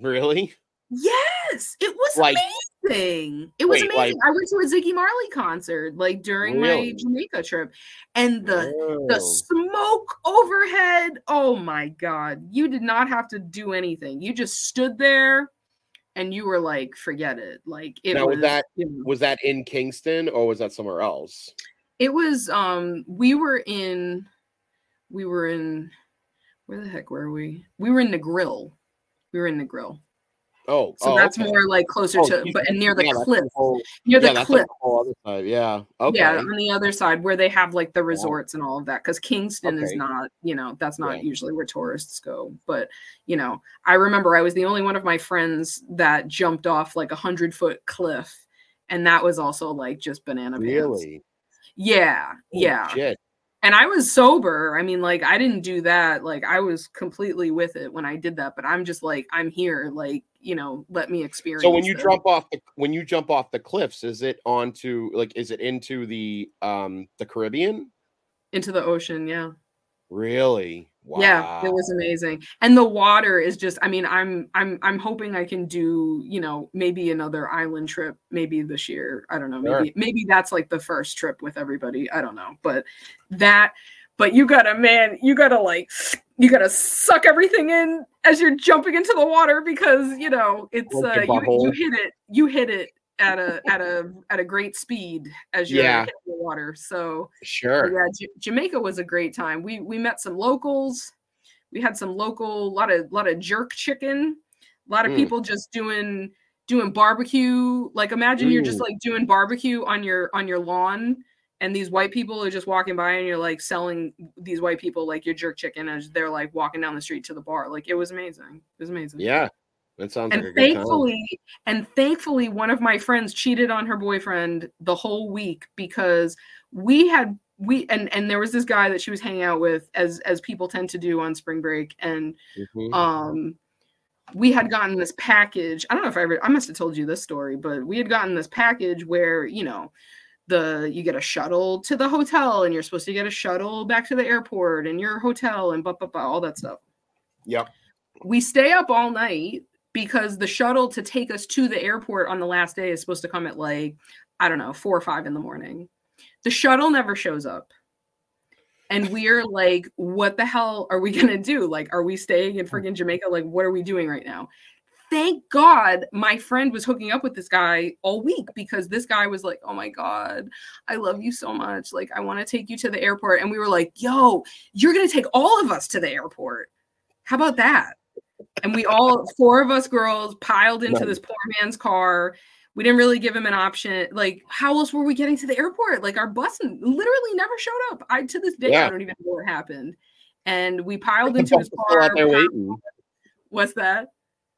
Really? Yes, it was Like- amazing. It was Wait, amazing. like- I went to a Ziggy Marley concert like during Really? my Jamaica trip, and the the Oh. smoke overhead. Oh my god, you did not have to do anything. You just stood there, and you were like, forget it. Like it Now, was was that- you know, Was that in Kingston or was that somewhere else? it was um we were in we were in where the heck were we? We were in Negril. We were in Negril. Oh, So oh, that's okay. more like closer Oh, to you- but and near the yeah, cliff. whole- Near the yeah, that's cliff. like the whole other side. Yeah. Okay. Yeah, on the other side where they have like the resorts and all of that. Because Kingston is not, you know, that's not Yeah. usually where tourists go. But you know, I remember I was the only one of my friends that jumped off like a hundred foot cliff, and that was also like just banana pants. Really? Yeah, Holy yeah. Shit. And I was sober. I mean, like I didn't do that. Like I was completely with it when I did that. But I'm just like I'm here. Like you know, let me experience. So when you this. jump off the when you jump off the cliffs, is it onto like is it into the um the Caribbean? into the ocean, yeah. Really? Wow. Yeah, it was amazing. And the water is just I mean, I'm I'm I'm hoping I can do, you know, maybe another island trip maybe this year. I don't know. Sure. Maybe maybe that's like the first trip with everybody. I don't know. But that but you got to man, you got to like you got to suck everything in as you're jumping into the water because, you know, it's uh you, you hit it you hit it at a at a at a great speed as you're Yeah. hitting the water. So Sure. yeah, J- Jamaica was a great time. We we met some locals. We had some local a lot of a lot of jerk chicken. A lot of Mm. people just doing doing barbecue. Like imagine you're just Mm. like doing barbecue on your on your lawn and these white people are just walking by and you're like selling these white people like your jerk chicken as they're like walking down the street to the bar. Like it was amazing. It was amazing. Yeah. That sounds And like a good time. thankfully, and thankfully, one of my friends cheated on her boyfriend the whole week because we had we and and there was this guy that she was hanging out with as as people tend to do on spring break and Mhm. um we had gotten this package i don't know if i ever i must have told you this story but we had gotten this package where you know the you get a shuttle to the hotel and you're supposed to get a shuttle back to the airport and your hotel and blah, blah, blah, all that stuff. Yep. we stay up all night because the shuttle to take us to the airport on the last day is supposed to come at like i don't know four or five in the morning. The shuttle never shows up. And we're like what the hell are we gonna do? Like are we staying in mm. freaking jamaica? Like what are we doing right now thank god my friend was hooking up with this guy all week because this guy was like oh my god i love you so much. Like i want to take you to the airport. And we were like yo you're gonna take all of us to the airport. How about that? And we all four of us girls piled into this poor man's car. We didn't really give him an option. Like how else were we getting to the airport? Like our bus literally never showed up. I to this day Yeah. i don't even know what happened. And we piled into his car. there waiting. What's that?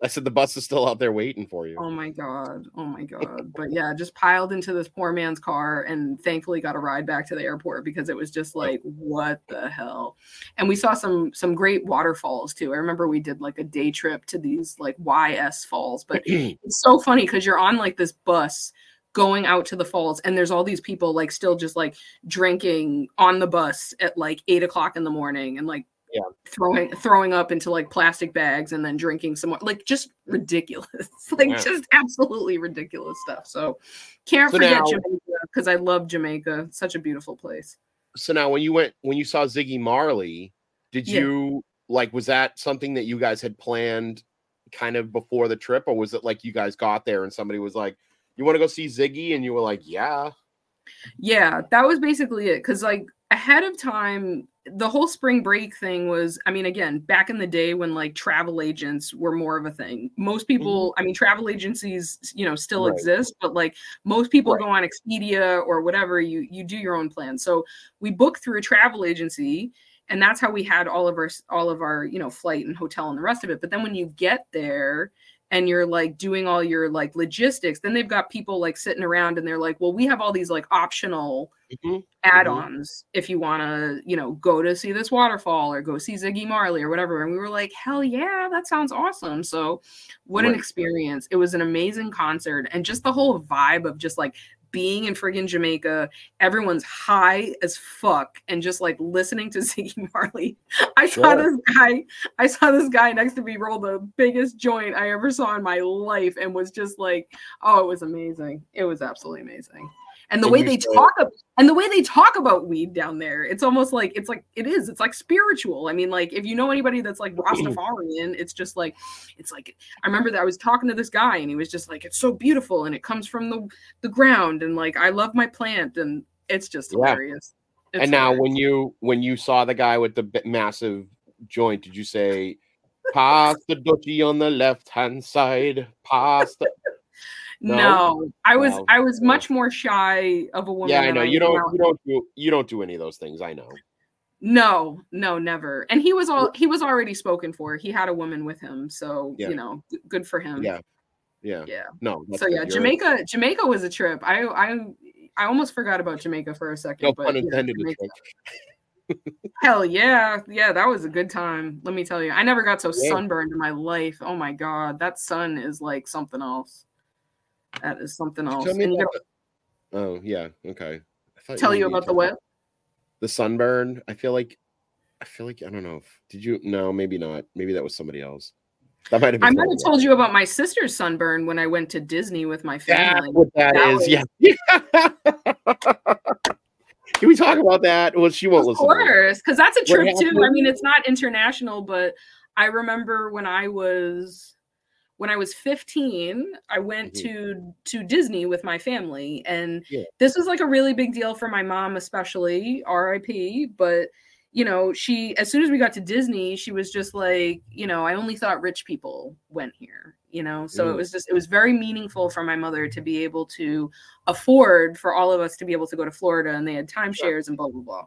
I said the bus is still out there waiting for you. Oh my god. Oh my <laughs> god. but yeah, just piled into this poor man's car and thankfully got a ride back to the airport because it was just like what the hell. And we saw some some great waterfalls too. I remember we did like a day trip to these like YS falls, but <clears throat> it's so funny cuz you're on like this bus going out to the falls and there's all these people like still just like drinking on the bus at like eight o'clock in the morning and like Yeah. throwing throwing up into like plastic bags and then drinking some more like just ridiculous <laughs> like Yeah. just absolutely ridiculous stuff so can't So forget now- jamaica because i love jamaica such a beautiful place So now when you went when you saw Ziggy Marley, did Yeah. you like was that something that you guys had planned kind of before the trip or was it like you guys got there and somebody was like, "You want to go see Ziggy?" and you were like, "Yeah." Yeah, that was basically it. Cause like ahead of time, the whole spring break thing was, I mean, again, back in the day when like travel agents were more of a thing. Most people, I mean, travel agencies, you know, still Mm-hmm. Right. exist, but like most people Right. go on Expedia or whatever, you you do your own plan. So we booked through a travel agency and that's how we had all of our all of our, you know, flight and hotel and the rest of it. But then when you get there, and you're like doing all your like logistics then they've got people like sitting around and they're like well we have all these like optional Mhm. add-ons if you want to you know go to see this waterfall or go see ziggy marley or whatever. And we were like hell yeah that sounds awesome. So what an experience. It was an amazing concert and just the whole vibe of just like being in friggin' jamaica everyone's high as fuck and just like listening to <laughs> ziggy marley. I saw this guy i saw this guy next to me roll the biggest joint i ever saw in my life and was just like oh it was amazing. It was absolutely amazing and the And way they said- talk ab- and the way they talk about weed down there it's almost like it's like it is it's like spiritual i mean like if you know anybody that's like <clears throat> rastafarian it's just like it's like i remember that i was talking to this guy and he was just like it's so beautiful and it comes from the the ground and like i love my plant and it's just Yeah. hilarious It's and now hilarious. when you when you saw the guy with the massive joint, did you say pass the dutchie on the left hand side? Pass the no, No? i was No. i was oh. much more shy of a woman Yeah, I know. am You don't you don't do you don't do any of those things. I know. No, no, never. And he was all he was already spoken for. He had a woman with him, so Yeah. you know, good for him. Yeah. Yeah. yeah. No. So yeah, good. You're- Jamaica. Jamaica was a trip. I I I almost forgot about Jamaica for a second. No but pun intended. Jamaica- Jamaica. Hell yeah, yeah, that was a good time. Let me tell you, I never got so Yeah. sunburned in my life. Oh my god, that sun is like something else. That is something else. Tell me about gotta the- oh yeah. Okay. I thought tell were you about the what? The sunburn. I feel like. I feel like I don't know. if- Did you? No, maybe not. Maybe that was somebody else. That might have. I might have told you about my sister's sunburn when I went to Disney with my else. That's family. what that That is. was- Yeah. <laughs> Can we talk about that? Well, she won't Of listen. it. course, because that's a trip too. I mean, it's not international, but I remember when I was when I was 15, I went Mhm. to to Disney with my family, and Yeah. this was like a really big deal for my mom, especially R.I.P. But you know, she as soon as we got to Disney, she was just like, you know, I only thought rich people went here. You know, so it Mm. was just it was very meaningful for my mother to be able to afford for all of us to be able to go to Florida, and they had timeshares and blah blah blah.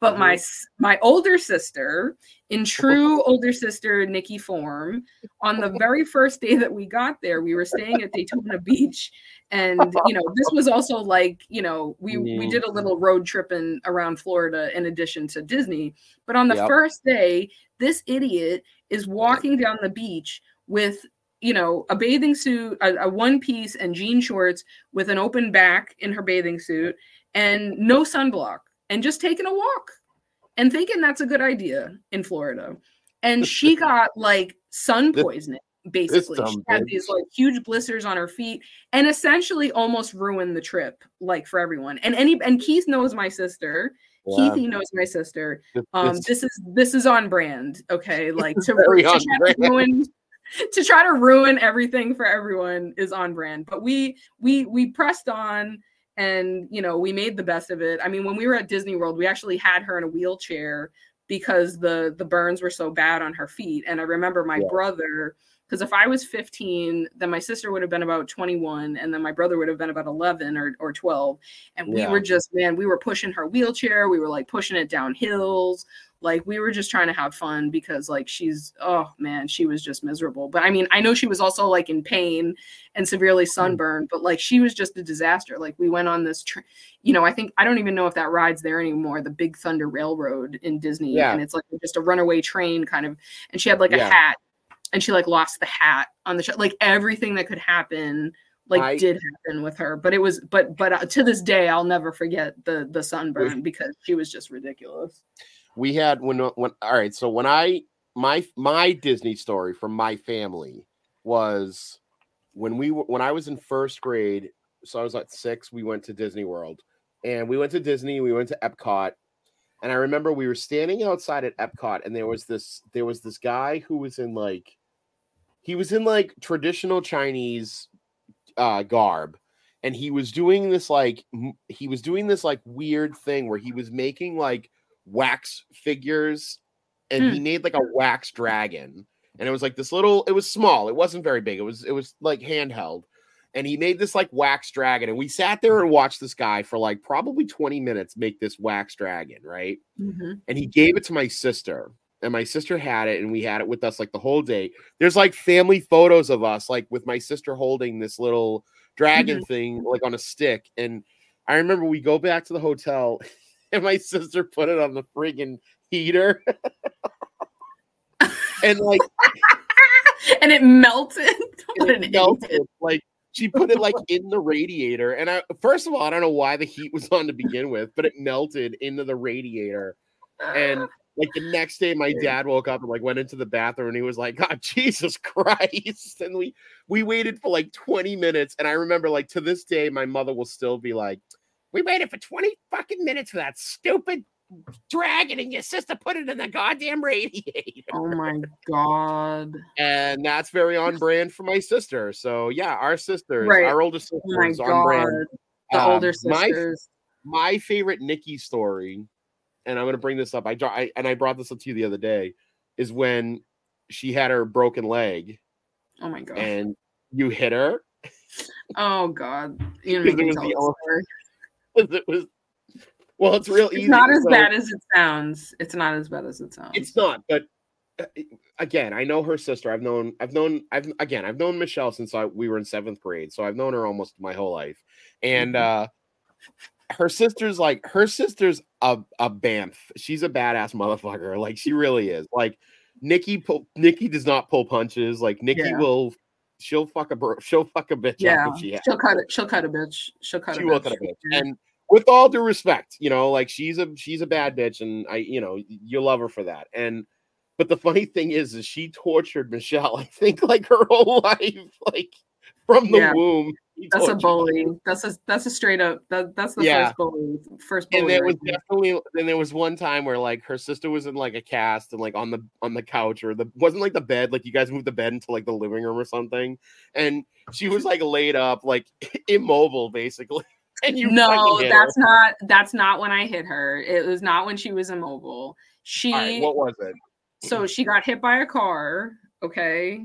But my my older sister, in <laughs> true older sister Nikki form, on the <laughs> very first day that we got there, we were staying at Daytona Beach, and you know this was also like you know we we did a little road tripping around Florida in addition to Disney. But on the Yep. first day, this idiot is walking down the beach with you know a bathing suit, a, a one piece, and jean shorts with an open back in her bathing suit, and no sunblock, and just taking a walk and thinking that's a good idea in Florida. And she <laughs> got like sun poisoning. Basically, she had bitch. these like huge blisters on her feet, and essentially almost ruined the trip, like for everyone. And any and Keith knows my sister. Yeah. Keithie knows my sister. This- Um, this- is this is on brand, okay? Like to, <laughs> to on try to brand. ruin <laughs> to try to ruin everything for everyone is on brand. But we we we pressed on and you know we made the best of it. I mean, when we were at Disney World, we actually had her in a wheelchair because the the burns were so bad on her feet. And I remember my Yeah. brother because if I was 15, then my sister would have been about 21, and then my brother would have been about 11 or, or 12. And we Yeah. were just, man, we were pushing her wheelchair. We were like pushing it down hills. Like we were just trying to have fun because like she's oh man, she was just miserable. But I mean, I know she was also like in pain and severely Mm. sunburned, but like she was just a disaster. Like we went on this tra- you know, I think I don't even know if that rides there anymore, the Big Thunder Railroad in Disney. Yeah. And it's like just a runaway train kind of and she had like a Yeah. hat and she like lost the hat on the show. Like everything that could happen like I- did happen with her but it was but but uh, to this day i'll never forget the the sunburn because she was just ridiculous we had when when all right so when i my my disney story from my family was when we when i was in first grade so i was like six we went to disney world. And we went to disney we went to epcot. And i remember we were standing outside at epcot and there was this there was this guy who was in like he was in like traditional chinese uh garb. And he was doing this like he was doing this like weird thing where he was making like wax figures and he hmm. made like a wax dragon. And it was like this little it was small it wasn't very big it was it was like handheld. And he made this like wax dragon and we sat there and watched this guy for like probably 20 minutes make this wax dragon right? Mm-hmm. And he gave it to my sister and my sister had it and we had it with us like the whole day. There's like family photos of us like with my sister holding this little dragon mm-hmm. thing like on a stick. And i remember we go back to the hotel <laughs> <laughs> and my sister put it on the friggin heater <laughs> and like <laughs> and it melted and it melted. idiot. Like she put it like in the radiator, and I first of all, I don't know why the heat was on to begin with, but it melted into the radiator. And ah. like the next day, my dad woke up and like went into the bathroom, and he was like, "God, Jesus Christ!" And we we waited for like twenty minutes, and I remember like to this day, my mother will still be like, "We waited for twenty fucking minutes for that stupid." Dragon and your sister put it in the goddamn radiator oh my god and that's very on brand for my sister. So yeah, our sisters, Right. our older sister oh my is on god brand. the Um, older sisters my favorite Nikki story, and I'm gonna bring this up. I, dro- I and I brought this up to you the other day, is when she had her broken leg oh my god and you hit her. oh god you Because <laughs> know it was the the only- story. 'cause It was well, it's real easy. it's not as so- bad as it sounds it's not as bad as it sounds It's not, but uh, again, I know her sister. I've known, I've known, I've again, I've known Michelle since I, we were in seventh grade, so I've known her almost my whole life. And uh her sister's like, her sister's a a bamf. She's a badass motherfucker. Like she really is. Like Nikki, pull, Nikki does not pull punches. Like Nikki Yeah. will, she'll fuck a bro, she'll fuck a bitch yeah up if she has. she'll cut it she'll cut a bitch she'll cut She a will bitch. cut a bitch. And with all due respect, you know, like she's a she's a bad bitch, and I, you know, you love her for that. And but the funny thing is, is she tortured Michelle. <laughs> I think like her whole <laughs> life, like from the Yeah. womb. that's a bully that's a that's a straight up that that's the Yeah. first bully first bully and there right was there. definitely then there was one time where like her sister was in like a cast and like on the on the couch or the wasn't like the bed like you guys moved the bed into like the living room or something and she was like laid up like <laughs> immobile basically <laughs> and you no hit her. that's not that's not when i hit her it was not when she was immobile she right, what was it so she got hit by a car okay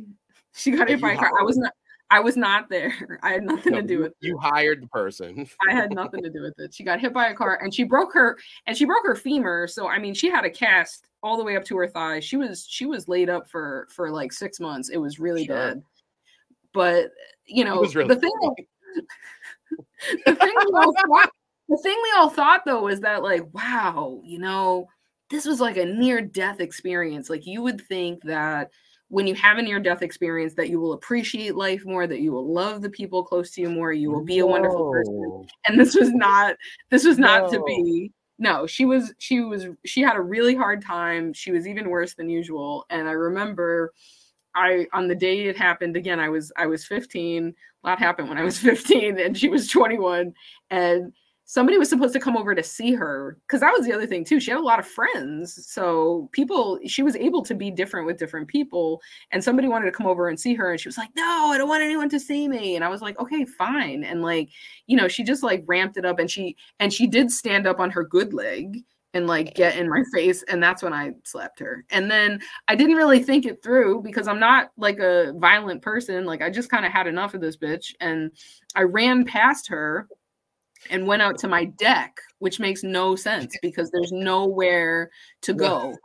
she got hit by a car i was not i was not there. <laughs> I had nothing No, to do you, with it. you hired the person. <laughs> I had nothing to do with it. She got hit by a car and she broke her and she broke her femur so i mean she had a cast all the way up to her thigh. She was she was laid up for for like six months. It was really Sure. bad. But you know really the thing <laughs> the thing we all thought, the thing we all thought though is that like wow you know this was like a near death experience. Like you would think that when you have a near death experience that you will appreciate life more that you will love the people close to you more you will be a wonderful person. <laughs> And this was not this was not to be no she was she was she had a really hard time. She was even worse than usual. And i remember i on the day it happened again i was i was 15 a lot happened when i was <laughs> 15 and she was 21 and somebody was supposed to come over to see her because that was the other thing too she had a lot of friends so people she was able to be different with different people and somebody wanted to come over and see her and she was like no i don't want anyone to see me and i was like okay fine and like you know she just like ramped it up and she and she did stand up on her good leg and like get in my face and that's when i slapped her and then i didn't really think it through because i'm not like a violent person like i just kind of had enough of this bitch and i ran past her and went out to my deck, which makes no sense because there's nowhere to go.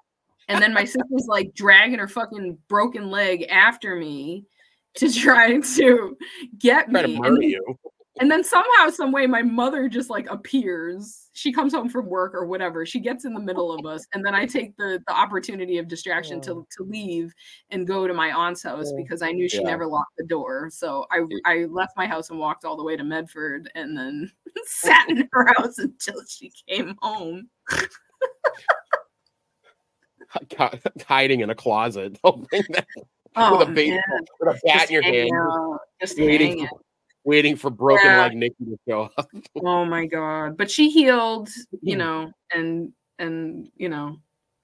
And then my sister's like dragging her fucking broken leg after me to try <laughs> to get me. Try to And murder you. And then somehow, some way, my mother just like appears. She comes home from work or whatever. She gets in the middle of us, and then I take the the opportunity of distraction to oh. to leave and go to my aunt's house Oh. because I knew she Yeah. never locked the door. So I I left my house and walked all the way to Medford, and then <laughs> sat <laughs> in her house until she came home. Hi- Hiding in a closet, <laughs> Oh, with a baseball, man, with a bat just in your hand, just waiting waiting for broken Yeah. leg Nikki to show up. <laughs> Oh my god! But she healed, you Hmm. know, and and you know,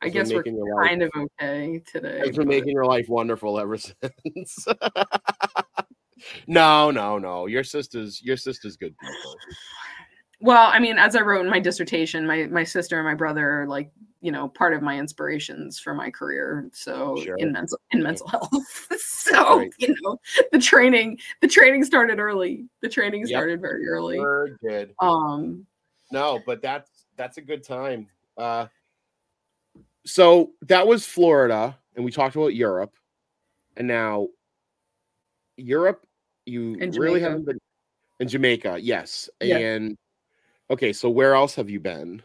I guess we're your life- kind of okay today. It's been but- making your life wonderful ever <laughs> since. no, no, no. Your sister's your sister's good people. <sighs> Well, I mean, as I wrote in my dissertation, my my sister and my brother are like, you know, part of my inspirations for my career. So Sure. in mental in mental <laughs> health. <laughs> so you know, the training the training started early. The training Yep. started very early. Good. Um, No, but that's that's a good time. Uh so that was Florida, and we talked about Europe. And now Europe, you really haven't been in Jamaica, yes. Yeah. And okay, so where else have you been?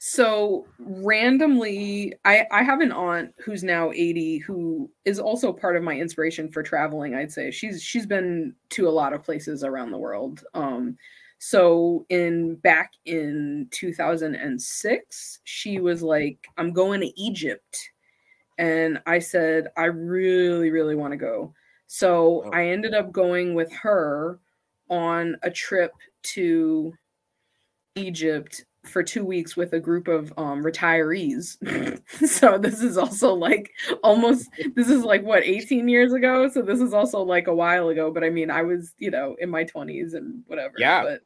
So randomly, I I have an aunt who's now 80 who is also part of my inspiration for traveling, I'd say. She's she's been to a lot of places around the world. Um so in back in 2006, she was like, "I'm going to Egypt." And I said, "I really really want to go." So Oh. I ended up going with her on a trip to Egypt for two weeks with a group of um, retirees. <laughs> so this is also like almost this is like what 18 years ago. So this is also like a while ago. But I mean, I was you know in my 20s and whatever. Yeah. But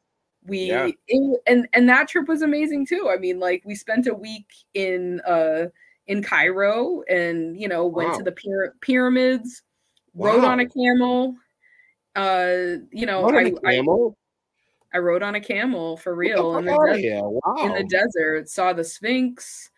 we Yeah. it- and and that trip was amazing too. I mean, like we spent a week in uh in Cairo and you know went Wow. to the pyra- pyramids, rode on a camel. Uh, you know, What, on I, a I camel? I rode on a camel for real the in the, outta des- here. Wow. in the desert. Saw the Sphinx,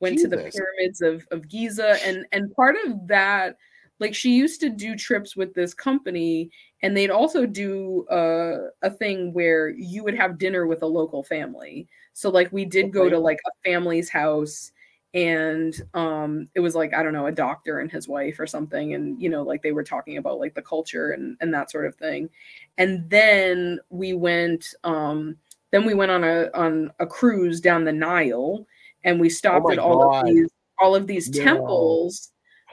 went to the pyramids of of Giza, and and part of that, like she used to do trips with this company, and they'd also do uh, a thing where you would have dinner with a local family. So like we did go to like a family's house. And um, it was like I don't know a doctor and his wife or something, and you know like they were talking about like the culture and and that sort of thing and then we went um then we went on a on a cruise down the Nile and we stopped Oh at all God. of these all of these No. temples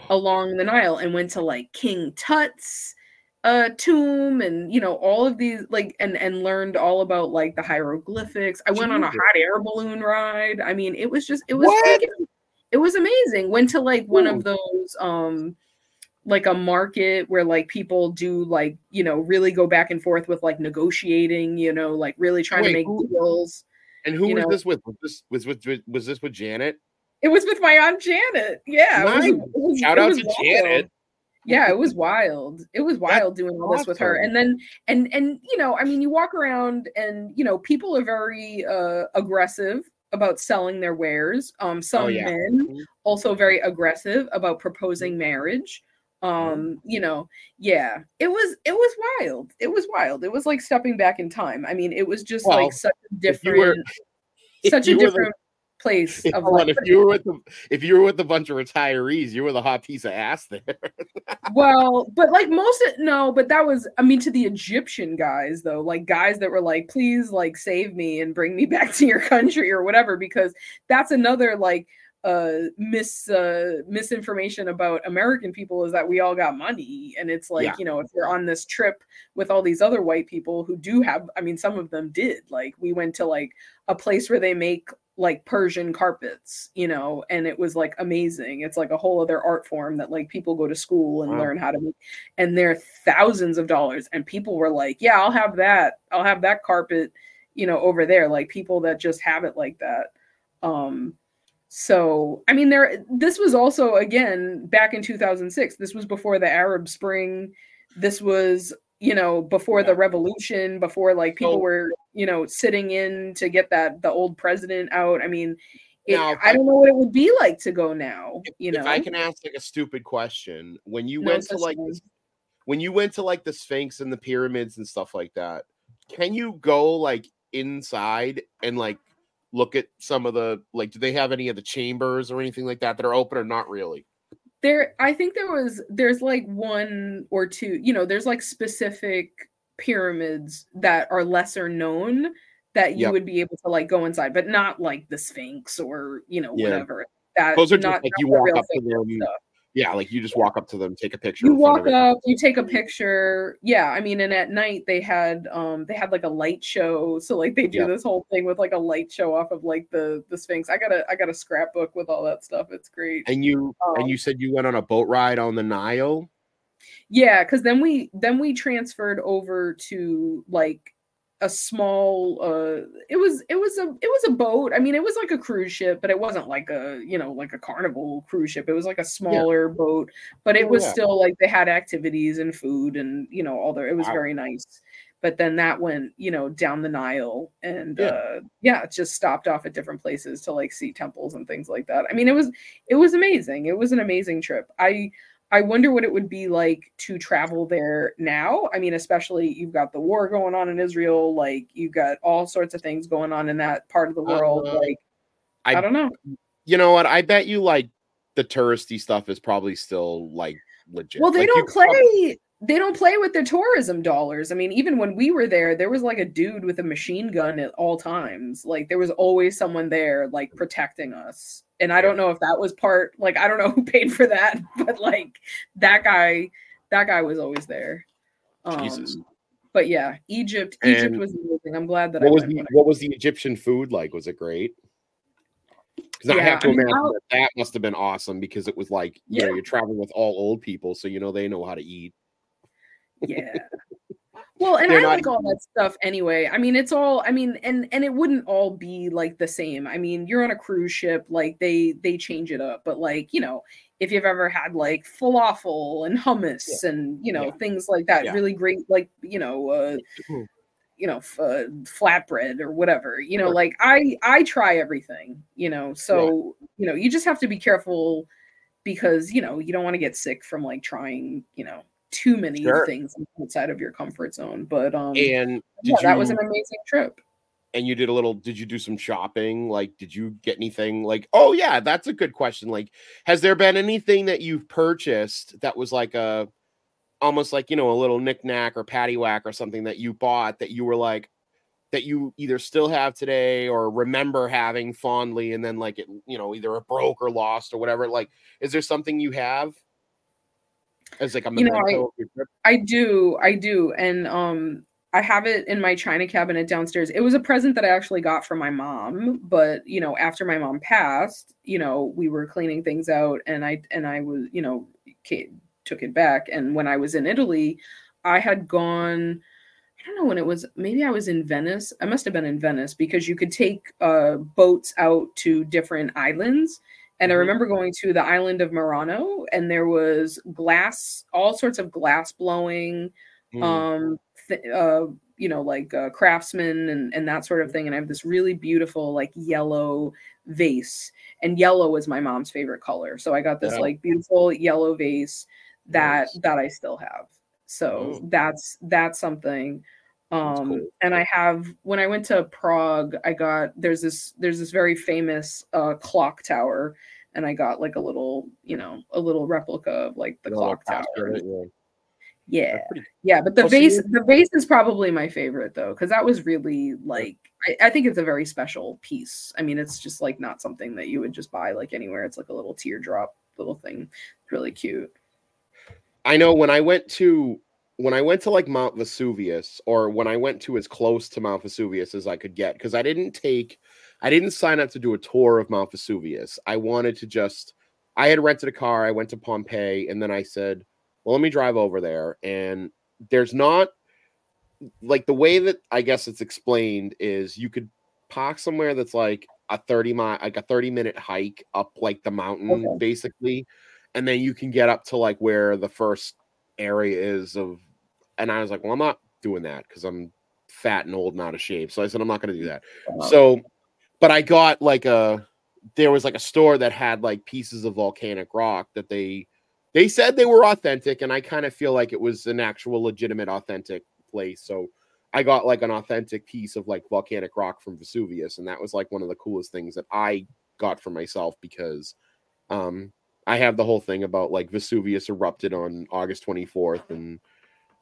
along the Nile and went to like King Tut's uh tomb and you know all of these like and and learned all about like the hieroglyphics. I went on a hot air balloon ride. I mean, it was just it was it was amazing. Went to like one Ooh. of those um like a market where like people do like you know really go back and forth with like negotiating you know like really trying Wait, to make who- deals And who was know. this with? Was this was with was this with Janet? it was with my aunt janet yeah it was- Nice. it was, Shout out to wild. Janet. yeah it was wild it was wild doing all this with her and then and and you know i mean you walk around and you know people are very uh aggressive about selling their wares um some Oh, yeah. men also very aggressive about proposing marriage um you know yeah it was it was wild it was wild it was like stepping back in time i mean it was just Well, like such a if you were- different <laughs> such a different place if, of like if you were with the, if you were with a bunch of retirees, you were the hot piece of ass there. <laughs> well but like most of, no but that was i mean to the egyptian guys though like guys that were like please like save me and bring me <laughs> back to your country or whatever because that's another like uh mis uh misinformation about american people is that we all got money and it's like Yeah. you know if you're on this trip with all these other white people who do have i mean some of them did like we went to like a place where they make like persian carpets you know and it was like amazing. It's like a whole other art form that like people go to school and Wow. learn how to make and they're thousands of dollars. And people were like yeah i'll have that. I'll have that carpet you know over there. Like people that just have it like that. Um so i mean there this was also again back in 2006 this was before the arab spring. This was you know, before Yeah. the revolution, before like people So- were, you know, sitting in to get that the old president out. I mean, it, Now, I I- don't know what it would be like to go now. You know, if I can ask like a stupid question, when you No went to like this, when you went to like the Sphinx and the pyramids and stuff like that, can you go like inside and like look at some of the like do they have any of the chambers or anything like that that are open or not really? There i think there was there's like one or two you know there's like specific pyramids that are lesser known that you Yep. would be able to like go inside but not like the sphinx or you know Yeah. whatever that Those are just not, like not you walk up to them. stuff. Yeah, like you just walk up to them, take a picture. you walk up you take a picture yeah i mean and at night they had um they had like a light show so like they do Yeah. this whole thing with like a light show off of like the the sphinx i got a i got a scrapbook with all that stuff it's great And you Um, and you said you went on a boat ride on the Nile. Yeah, because then we then we transferred over to like a small uh it was it was a it was a boat. I mean, it was like a cruise ship, but it wasn't like a, you know, like a carnival cruise ship. It was like a smaller boat, but it Oh, was yeah. still like they had activities and food and, you know, all there it was Wow. very nice. But then that went, you know, down the Nile and Yeah. uh yeah, just stopped off at different places to like see temples and things like that. I mean, it was it was amazing. It was an amazing trip. I I wonder what it would be like to travel there now. I mean, especially you've got the war going on in Israel, like you've got all sorts of things going on in that part of the world. Uh, like I, I- don't know. You know what? I bet you like the touristy stuff is probably still like legit. Well, they Like, don't could probably- play. They don't play with their tourism dollars. I mean, even when we were there, there was like a dude with a machine gun at all times. Like there was always someone there, like protecting us. And I don't know if that was part. Like I don't know <laughs> who paid for that, but like that guy, that guy was always there. Um, Jesus. But yeah, Egypt. Egypt And was amazing. I'm glad that I was the I- what was the Egyptian food like? Was it great? Because I have to I mean, imagine I'll- that, that must have been awesome because it was like you know you're traveling with all old people, so you know they know how to eat. yeah <laughs> well and i like all that stuff anyway. I mean it's all i mean and and it wouldn't all be like the same. I mean you're on a cruise ship like they they change it up. But like you know if you've ever had like falafel and hummus and you know Yeah. things like that Yeah. really great like you know uh you know f- uh, flatbread or whatever you know Sure. like i i try everything you know. So you know you just have to be careful because you know you don't want to get sick from like trying you know too many Sure. things outside of your comfort zone but um And yeah, did that was an amazing trip. And you did a little did you do some shopping? Like did you get anything? Like oh yeah that's a good question. Like has there been anything that you've purchased that was like a almost like you know a little knickknack or paddywhack or something that you bought that you were like that you either still have today or remember having fondly and then like it you know either it broke or lost or whatever? Like is there something you have as like a You know, I- memento of your trip? I do, I do, and um, I have it in my china cabinet downstairs. It was a present that I actually got from my mom, but you know, after my mom passed, you know, we were cleaning things out, and I and I was, you know, ca- took it back. And when I was in Italy, I had gone. I don't know when it was. Maybe I was in Venice. I must have been in Venice because you could take uh, boats out to different islands. And I Mhm. remember going to the island of Murano, and there was glass, all sorts of glass blowing, Hmm. um, th- uh, you know, like uh, craftsmen and and that sort of thing. And I have this really beautiful like yellow vase, and yellow is my mom's favorite color. So I got this Yeah. like beautiful yellow vase that Nice. that I still have. So Mm. that's that's something. Um, cool. and I have when I went to Prague, I got there's this there's this very famous uh, clock tower, and I got like a little you know a little replica of like the clock tower. posture, yeah. Yeah, pretty- yeah, but the Oh, vase the vase is probably my favorite though because that was really like I, I think it's a very special piece. I mean, it's just like not something that you would just buy like anywhere. It's like a little teardrop little thing. It's really cute. I know when I went to when I went to like Mount Vesuvius or when I went to as close to Mount Vesuvius as I could get because I didn't take I didn't sign up to do a tour of Mount Vesuvius. I wanted to just I had rented a car, I went to Pompeii and then I said, "Well, let me drive over there." And there's not like the way that I guess it's explained is you could park somewhere that's like a 30 mile like a 30 minute hike up like the mountain Okay. basically and then you can get up to like where the first area is of and I was like, well, I'm not doing that because I'm fat and old and out of shape. So I said, I'm not going to do that. Uh-huh. So, but I got like a, there was like a store that had like pieces of volcanic rock that they, they said they were authentic. And I kind of feel like it was an actual legitimate authentic place. So I got like an authentic piece of like volcanic rock from Vesuvius. And that was like one of the coolest things that I got for myself because, um, I have the whole thing about like Vesuvius erupted on August 24th and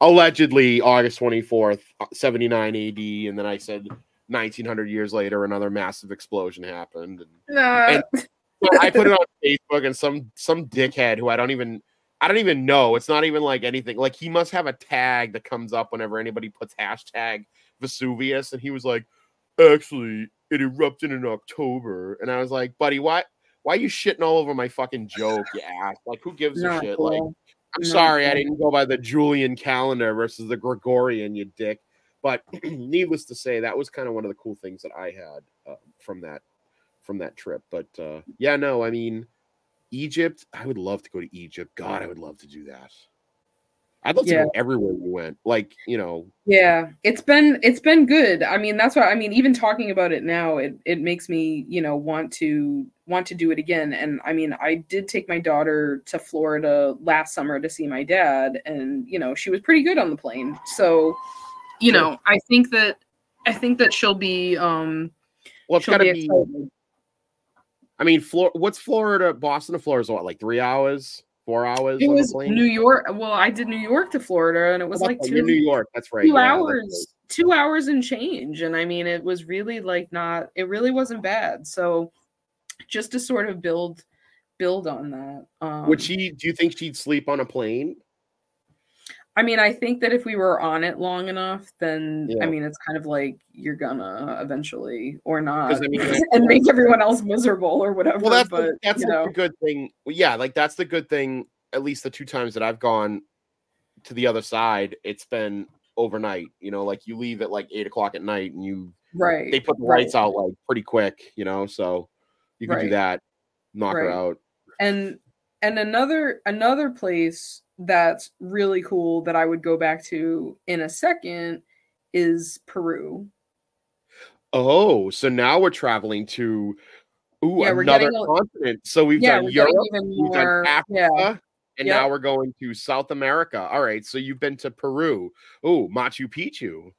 allegedly August 24th, 79 AD. And then I said 1900 years later, another massive explosion happened. And, Nah. and I put it on <laughs> Facebook and some, some dickhead who I don't even, I don't even know. It's not even like anything. Like he must have a tag that comes up whenever anybody puts hashtag Vesuvius. And he was like, actually, it erupted in October. And I was like, buddy, what? Why are you shitting all over my fucking joke, you ass? Like, who gives a shit? cool. Like, I'm Not sorry, I didn't go by the Julian calendar versus the Gregorian, you dick. But <clears throat> needless to say, that was kind of one of the cool things that I had uh, from that from that trip. But uh, yeah, no, I mean, Egypt. I would love to go to Egypt. God, I would love to do that. I'd love to Yeah. go everywhere we went. Like, you know, Yeah, it's been it's been good. I mean, that's why I mean, even talking about it now, it it makes me, you know, want to want to do it again. And I mean, I did take my daughter to Florida last summer to see my dad, and you know, she was pretty good on the plane. So, you know, I think that I think that she'll be um well, it's she'll got to be be. I mean, Flor- what's Florida? Boston to Florida is what, like three hours, four hours It was? New York. Well, I did New York to Florida, and it was Oh, like two New York. That's right. two yeah, hours two hours and change and i mean it was really like not it really wasn't bad so just to sort of build build on that um. Would she? Do you think she'd sleep on a plane? I mean i think that if we were on it long enough then Yeah. i mean it's kind of like you're gonna eventually or not, I mean, <laughs> and make everyone else miserable or whatever Well, that's but the, that's the good thing. Well, yeah, like that's the good thing. At least the two times that I've gone to the other side, it's been overnight. You know, like you leave at like eight o'clock at night, and you right they put the right. lights out like pretty quick. You know, so you can do that, knock her out. and and another another place that's really cool that I would go back to in a second is Peru. Oh, so now we're traveling to ooh Yeah, another a- continent. So we've yeah, done Europe, even we've done. Africa, Yeah, and Yep. now we're going to South America. All right, so you've been to Peru. Oh, Machu Picchu.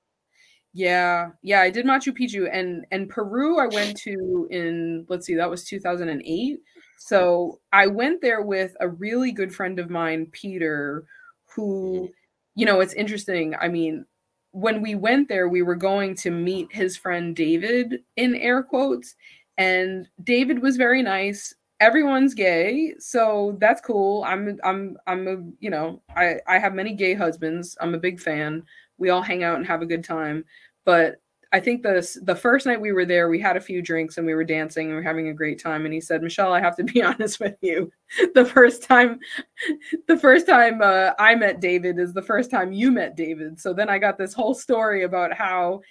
yeah, yeah. I did Machu Picchu and and Peru. I went to in let's see, that was 2008. So I went there with a really good friend of mine, Peter, who, mm-hmm. you know, it's interesting. I mean, when we went there, we were going to meet his friend David in air quotes, and David was very nice. Everyone's gay, so that's cool. I'm I'm I'm a you know I I have many gay husbands. I'm a big fan. We all hang out and have a good time. But I think the the first night we were there, we had a few drinks and we were dancing and we were having a great time. And he said, "Michelle, I have to be <laughs> honest with you. The first time, the first time uh, I met David is the first time you met David. So then I got this whole story about how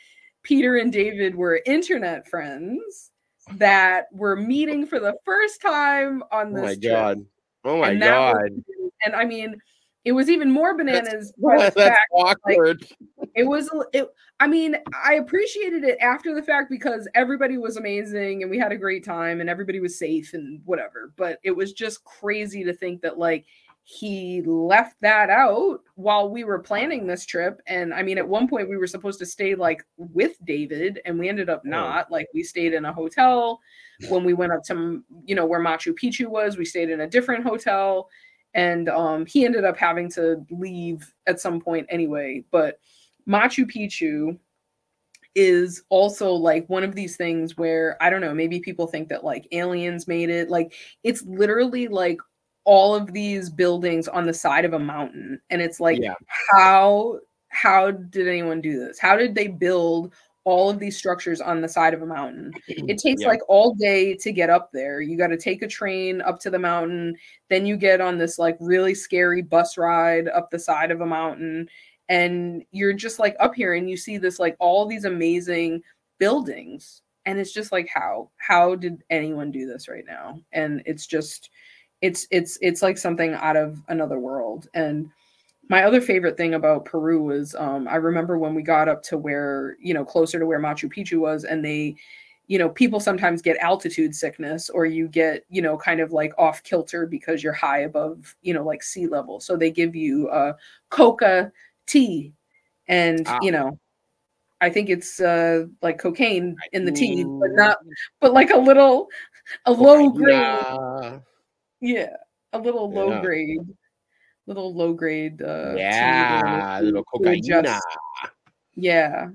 Peter and David were internet friends that were meeting for the first time on Oh this my trip. god. Oh my And that was- god. And I mean, it was even more bananas <laughs> That's fact awkward. it was it i mean i appreciated it after the fact because everybody was amazing and we had a great time and everybody was safe and whatever but it was just crazy to think that like he left that out while we were planning this trip and i mean at one point we were supposed to stay like with david and we ended up Oh. not like we stayed in a hotel when we went up to you know where machu picchu was we stayed in a different hotel and um he ended up having to leave at some point anyway but Machu Picchu is also like one of these things where I don't know, maybe people think that like aliens made it. Like it's literally like all of these buildings on the side of a mountain and it's like yeah. how how did anyone do this? How did they build all of these structures on the side of a mountain? <clears throat> It takes Yeah. like all day to get up there. You got to take a train up to the mountain, then you get on this like really scary bus ride up the side of a mountain and you're just like up here and you see this like all these amazing buildings and it's just like how how did anyone do this right now and it's just it's it's it's like something out of another world and my other favorite thing about Peru was um, I remember when we got up to where, you know, closer to where Machu Picchu was, and they, you know, people sometimes get altitude sickness or you get, you know, kind of like off kilter because you're high above, you know, like sea level. So they give you uh, coca tea. And, ah. you know, I think it's uh, like cocaine in the tea, but not, but like a little, a low grade. Yeah, a little low yeah. grade little low grade uh yeah little cocaine yeah.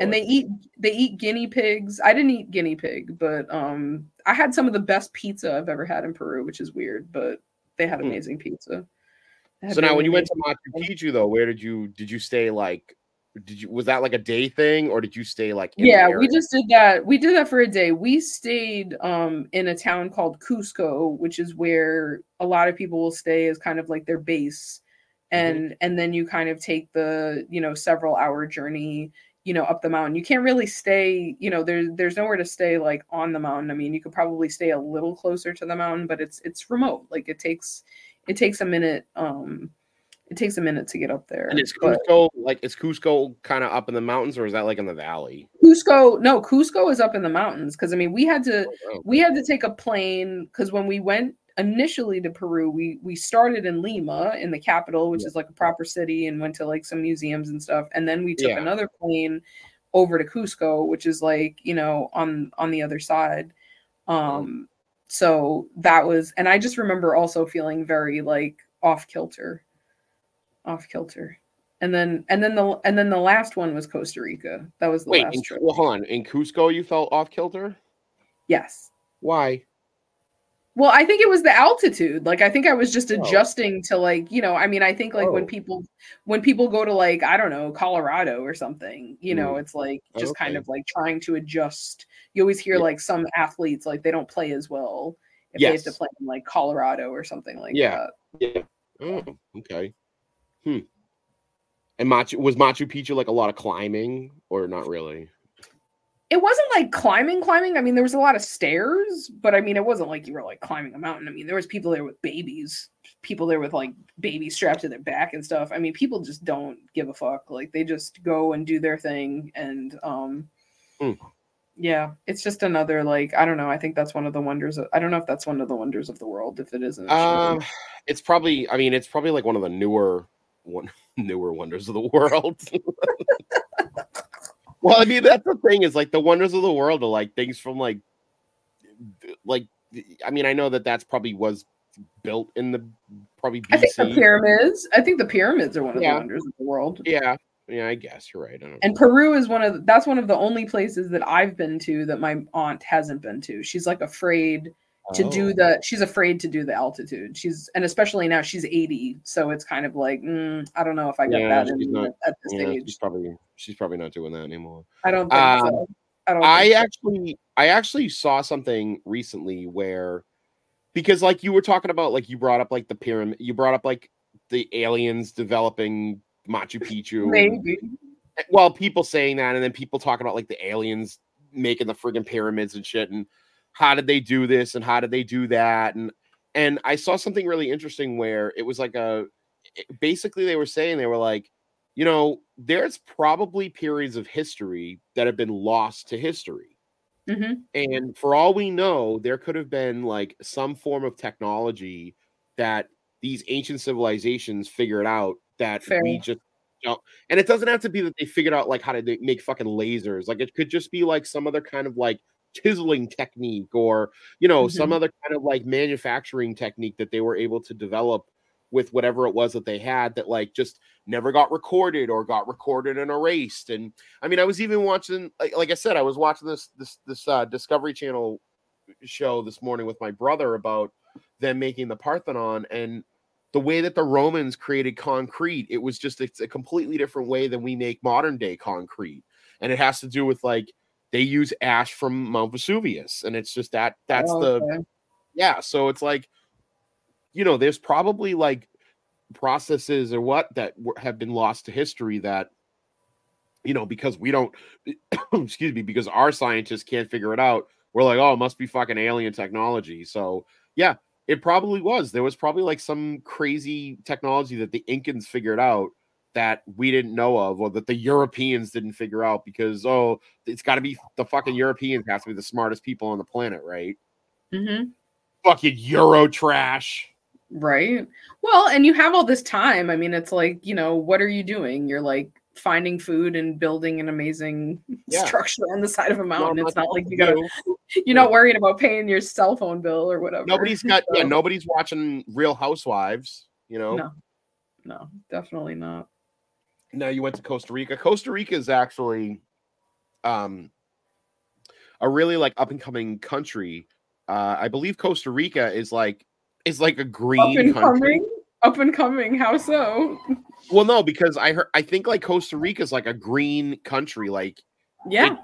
And they eat they eat guinea pigs. I didn't eat guinea pig but um i had some of the best pizza i've ever had in peru which is weird but they had hmm. amazing hmm. pizza so now when you went to machu picchu though where did you did you stay like did you was that like a day thing or did you stay like yeah we just did that we did that for a day. We stayed um in a town called cusco which is where a lot of people will stay as kind of like their base. Mm-hmm. and mm-hmm. and then you kind of take the you know several hour journey you know up the mountain. You can't really stay you know there's there's nowhere to stay like on the mountain. I mean you could probably stay a little closer to the mountain but it's it's remote. Like it takes it takes a minute um it takes a minute to get up there. And is Cusco but, like is Cusco kind of up in the mountains or is that like in the valley? Cusco, no, Cusco is up in the mountains because I mean we had to oh, we had to take a plane because when we went initially to Peru, we we started in Lima in the capital, which yeah. is like a proper city, and went to like some museums and stuff, and then we took yeah. another plane over to Cusco, which is like you know on on the other side. Um, so that was, and I just remember also feeling very like off kilter off kilter. And then and then the and then the last one was Costa Rica. That was the Wait, last in, trip. Well, hold on. In Cusco, you felt off kilter. Yes. Why? Well, I think it was the altitude. Like I think I was just oh. adjusting oh. to like, you know, I mean, I think like oh. when people when people go to like, I don't know, Colorado or something, you know, mm. it's like just okay. kind of like trying to adjust. You always hear yeah. like some athletes like they don't play as well if yes. they have to play in like Colorado or something like yeah. that. Yeah. Oh, okay. Hmm. And Machu was Machu Picchu like a lot of climbing or not really? It wasn't like climbing, climbing. I mean, there was a lot of stairs, but I mean, it wasn't like you were like climbing a mountain. I mean, there was people there with babies, people there with like babies strapped to their back and stuff. I mean, people just don't give a fuck. Like they just go and do their thing and um mm. yeah, it's just another like I don't know. I think that's one of the wonders. Of, I don't know if that's one of the wonders of the world. If it isn't, um, it's probably. I mean, it's probably like one of the newer one <laughs> newer wonders of the world. <laughs> well, I mean, that's the thing is like the wonders of the world are like things from like, like, I mean, I know that that's probably was built in the probably BC. I think the pyramids. I think the pyramids are one of yeah. the wonders of the world. Yeah, yeah, I guess you're right. and Peru is one of the, that's one of the only places that I've been to that my aunt hasn't been to. She's like afraid to oh. do the she's afraid to do the altitude. She's and especially now she's 80 so it's kind of like mm, i don't know if i get yeah, that in, not, at this yeah, age. she's probably she's probably not doing that anymore. I don't think um, so i don't i actually so. i actually saw something recently where because like you were talking about like you brought up like the pyramid you brought up like the aliens developing machu picchu maybe. well people saying that and then people talking about like the aliens making the friggin' pyramids and shit and how did they do this and how did they do that and and I saw something really interesting where it was like a basically they were saying they were like you know there's probably periods of history that have been lost to history mm-hmm. and for all we know there could have been like some form of technology that these ancient civilizations figured out that Fair. we just don't and it doesn't have to be that they figured out like how to make fucking lasers like it could just be like some other kind of like chiseling technique or you know mm-hmm. some other kind of like manufacturing technique that they were able to develop with whatever it was that they had that like just never got recorded or got recorded and erased and i mean i was even watching like, like i said i was watching this this this uh, discovery channel show this morning with my brother about them making the parthenon and the way that the romans created concrete it was just it's a completely different way than we make modern day concrete and it has to do with like they use ash from Mount Vesuvius, and it's just that that's oh, okay. the yeah. So it's like, you know, there's probably like processes or what that have been lost to history that you know because we don't <coughs> excuse me because our scientists can't figure it out we're like oh it must be fucking alien technology so yeah It probably was. There was probably like some crazy technology that the Incans figured out that we didn't know of or that the Europeans didn't figure out because oh, it's got to be the fucking Europeans have to be the smartest people on the planet, right? Mm-hmm. Fucking Euro trash. Right. Well, and you have all this time. I mean, it's like, you know, what are you doing? You're like finding food and building an amazing Yeah. structure on the side of a mountain. It's not like you gotta you're not worrying about paying your cell phone bill or whatever. Nobody's got yeah, nobody's watching Real Housewives, you know. No. No, definitely not. Now you went to Costa Rica. Costa Rica is actually um a really like up and coming country. Uh I believe Costa Rica is like is like a green Up and country. coming. Up and coming. How so? Well, no, because I heard I think like Costa Rica is like a green country, like Yeah.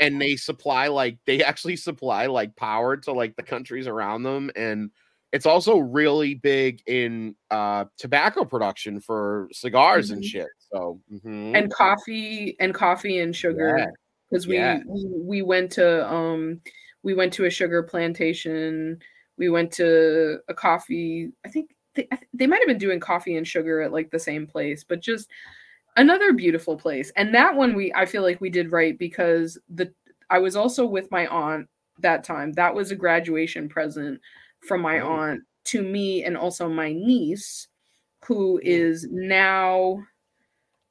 and they supply like they actually supply like power to like the countries around them and it's also really big in uh tobacco production for cigars and Mhm. shit so mhm. And coffee and coffee and sugar. Yeah. because we, Yeah. we we went to um we went to a sugar plantation we went to a coffee i think they, they might have been doing coffee and sugar at like the same place but just another beautiful place and that one we i feel like we did right because the i was also with my aunt that time that was a graduation present from my aunt to me and also my niece who is now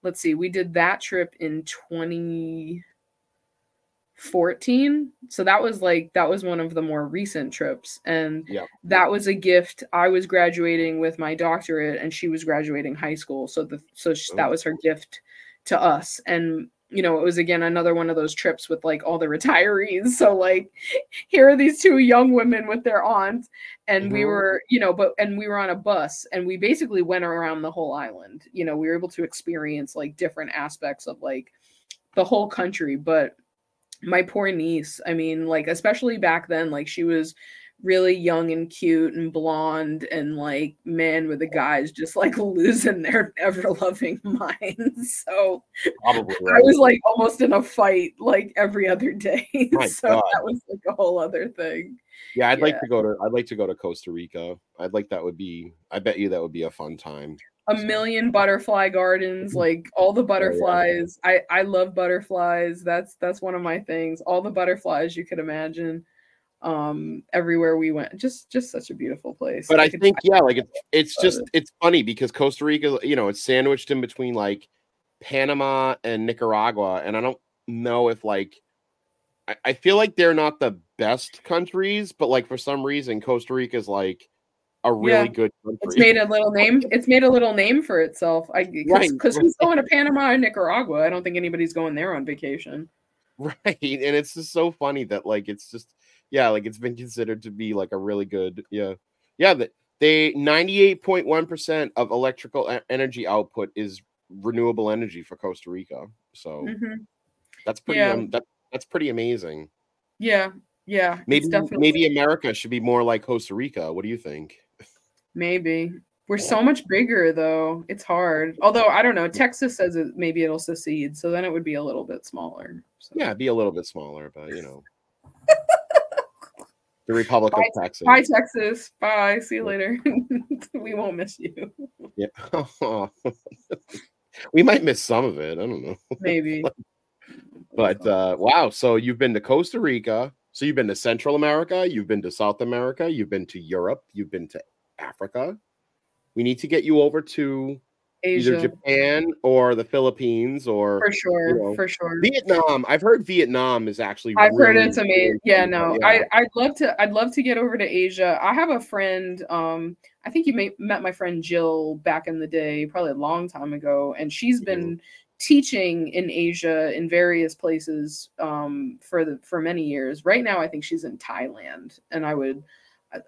let's see we did that trip in 2014. so that was like that was one of the more recent trips and Yeah. that was a gift i was graduating with my doctorate and she was graduating high school so the so sh- that Oh. was her gift to us and you know it was again another one of those trips with like all the retirees. So like here are these two young women with their aunt and we Mhm. were you know but and we were on a bus and we basically went around the whole island. You know we were able to experience like different aspects of like the whole country. But my poor niece i mean like especially back then like she was really young and cute and blonde and like man with the guys just like <laughs> losing their ever loving <laughs> minds. So probably i was like almost in a fight like every other <laughs> day. My so God. that was like a whole other thing. Yeah i'd like to go to i'd like to go to costa rica. I'd like that would be i bet you that would be a fun time. A million butterfly gardens Mm-hmm. like all the Oh, butterflies. I i love butterflies. That's that's one of my things. All the butterflies you could imagine um everywhere we went. Just just such a beautiful place. But i could- think yeah like it's it's just it. it's funny because costa rica you know it's sandwiched in between like panama and nicaragua and i don't know if like I, I feel like they're not the best countries but like for some reason costa rica is like a really Yeah. good country. it's made a little name it's made a little name for itself. I because Right, who's <laughs> going to panama and nicaragua? I don't think anybody's going there on vacation. Right and it's just so funny that like it's just yeah like it's been considered to be like a really good yeah. Yeah that they 98.1% of electrical energy output is renewable energy for costa rica so Mhm. that's pretty Yeah. um, that, that's pretty amazing. Yeah yeah maybe definitely maybe america should be more like costa rica. What do you think? Maybe. We're so much bigger though. It's hard. Although i don't know texas says it maybe it'll secede so then it would be a little bit smaller so. yeah be a little bit smaller but you know <laughs> the republic of texas Bye, Texas. Bye. See you later. <laughs> we won't miss you. <laughs> yeah <laughs> we might miss some of it i don't know Maybe. But uh, wow, so you've been to Costa Rica, so you've been to Central America, you've been to South America, you've been to Europe, you've been to Africa. We need to get you over to either Japan or the Philippines or For sure. know, for sure. Vietnam. I've heard Vietnam is actually. I've heard it's amazing. really Yeah, no. but I, I'd love to I'd love to get over to Asia. I have a friend, um, I think you may, met my friend Jill back in the day, probably a long time ago, and she's Mm-hmm. been teaching in Asia in various places um for the for many years. Right now I think she's in Thailand and I would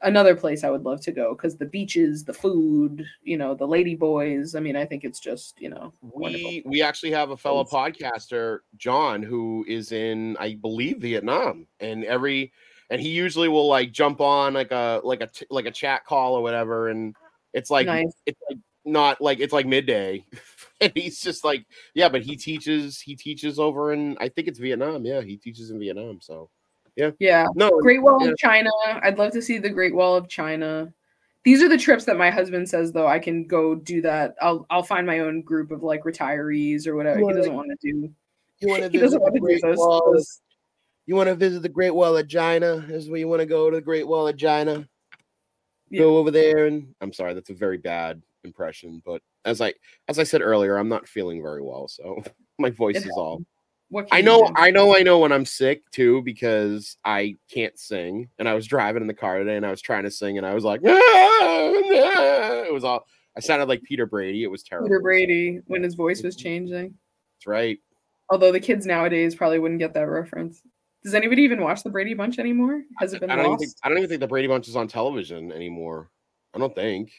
another place I would love to go because the beaches, the food, you know, the lady boys. I mean, I think it's just, you know, wonderful. we we actually have a fellow podcaster, John, who is in, I believe, Vietnam, and every and he usually will like jump on like a like a like a chat call or whatever, and it's like nice. it's like not like it's like midday, <laughs> and he's just like, yeah, but he teaches he teaches over in I think it's Vietnam, yeah, he teaches in Vietnam, so Yeah. No, Great Wall yeah. of China. I'd love to see the Great Wall of China. These are the trips that my husband says though I can go do that. I'll I'll find my own group of like retirees or whatever. <laughs> He doesn't want to do. you want to He doesn't want to do those. those- You want to visit the Great Wall of China? Is where you want to go to the Great Wall of China. Yeah. Go over there and I'm sorry, that's a very bad impression, but as I as I said earlier, I'm not feeling very well, so <laughs> my voice It is all. What can I know? I know, I know when I'm sick too because I can't sing. And I was driving in the car today and I was trying to sing and I was like, ah, ah. it was all. I sounded like Peter Brady. It was terrible. Peter Brady when his voice was mm-hmm. changing. That's right. Although the kids nowadays probably wouldn't get that reference. Does anybody even watch the Brady Bunch anymore? Has it been I don't even lost? think I don't even think the Brady Bunch is on television anymore. I don't think.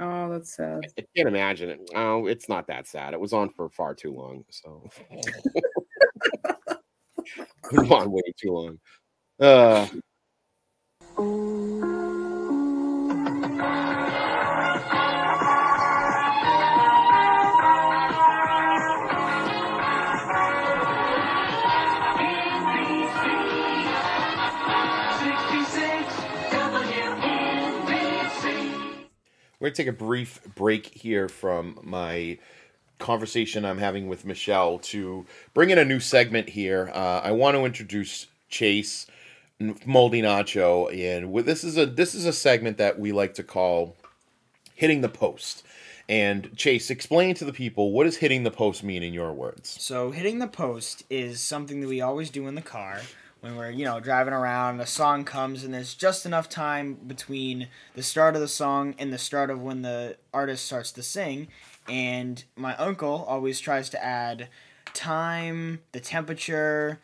Oh, that's sad. I can't imagine it. Oh, it's not that sad. It was on for far too long. So <laughs> <laughs> was on way too long. Uh We're going to take a brief break here from my conversation I'm having with Michelle to bring in a new segment here. Uh, I want to introduce Chase N- Moldy Nacho, and this is a this is a segment that we like to call "Hitting the Post." And Chase, explain to the people what does "hitting the post" mean in your words. So hitting the post is something that we always do in the car when we're, you know, driving around, a song comes and there's just enough time between the start of the song and the start of when the artist starts to sing. And my uncle always tries to add time, the temperature,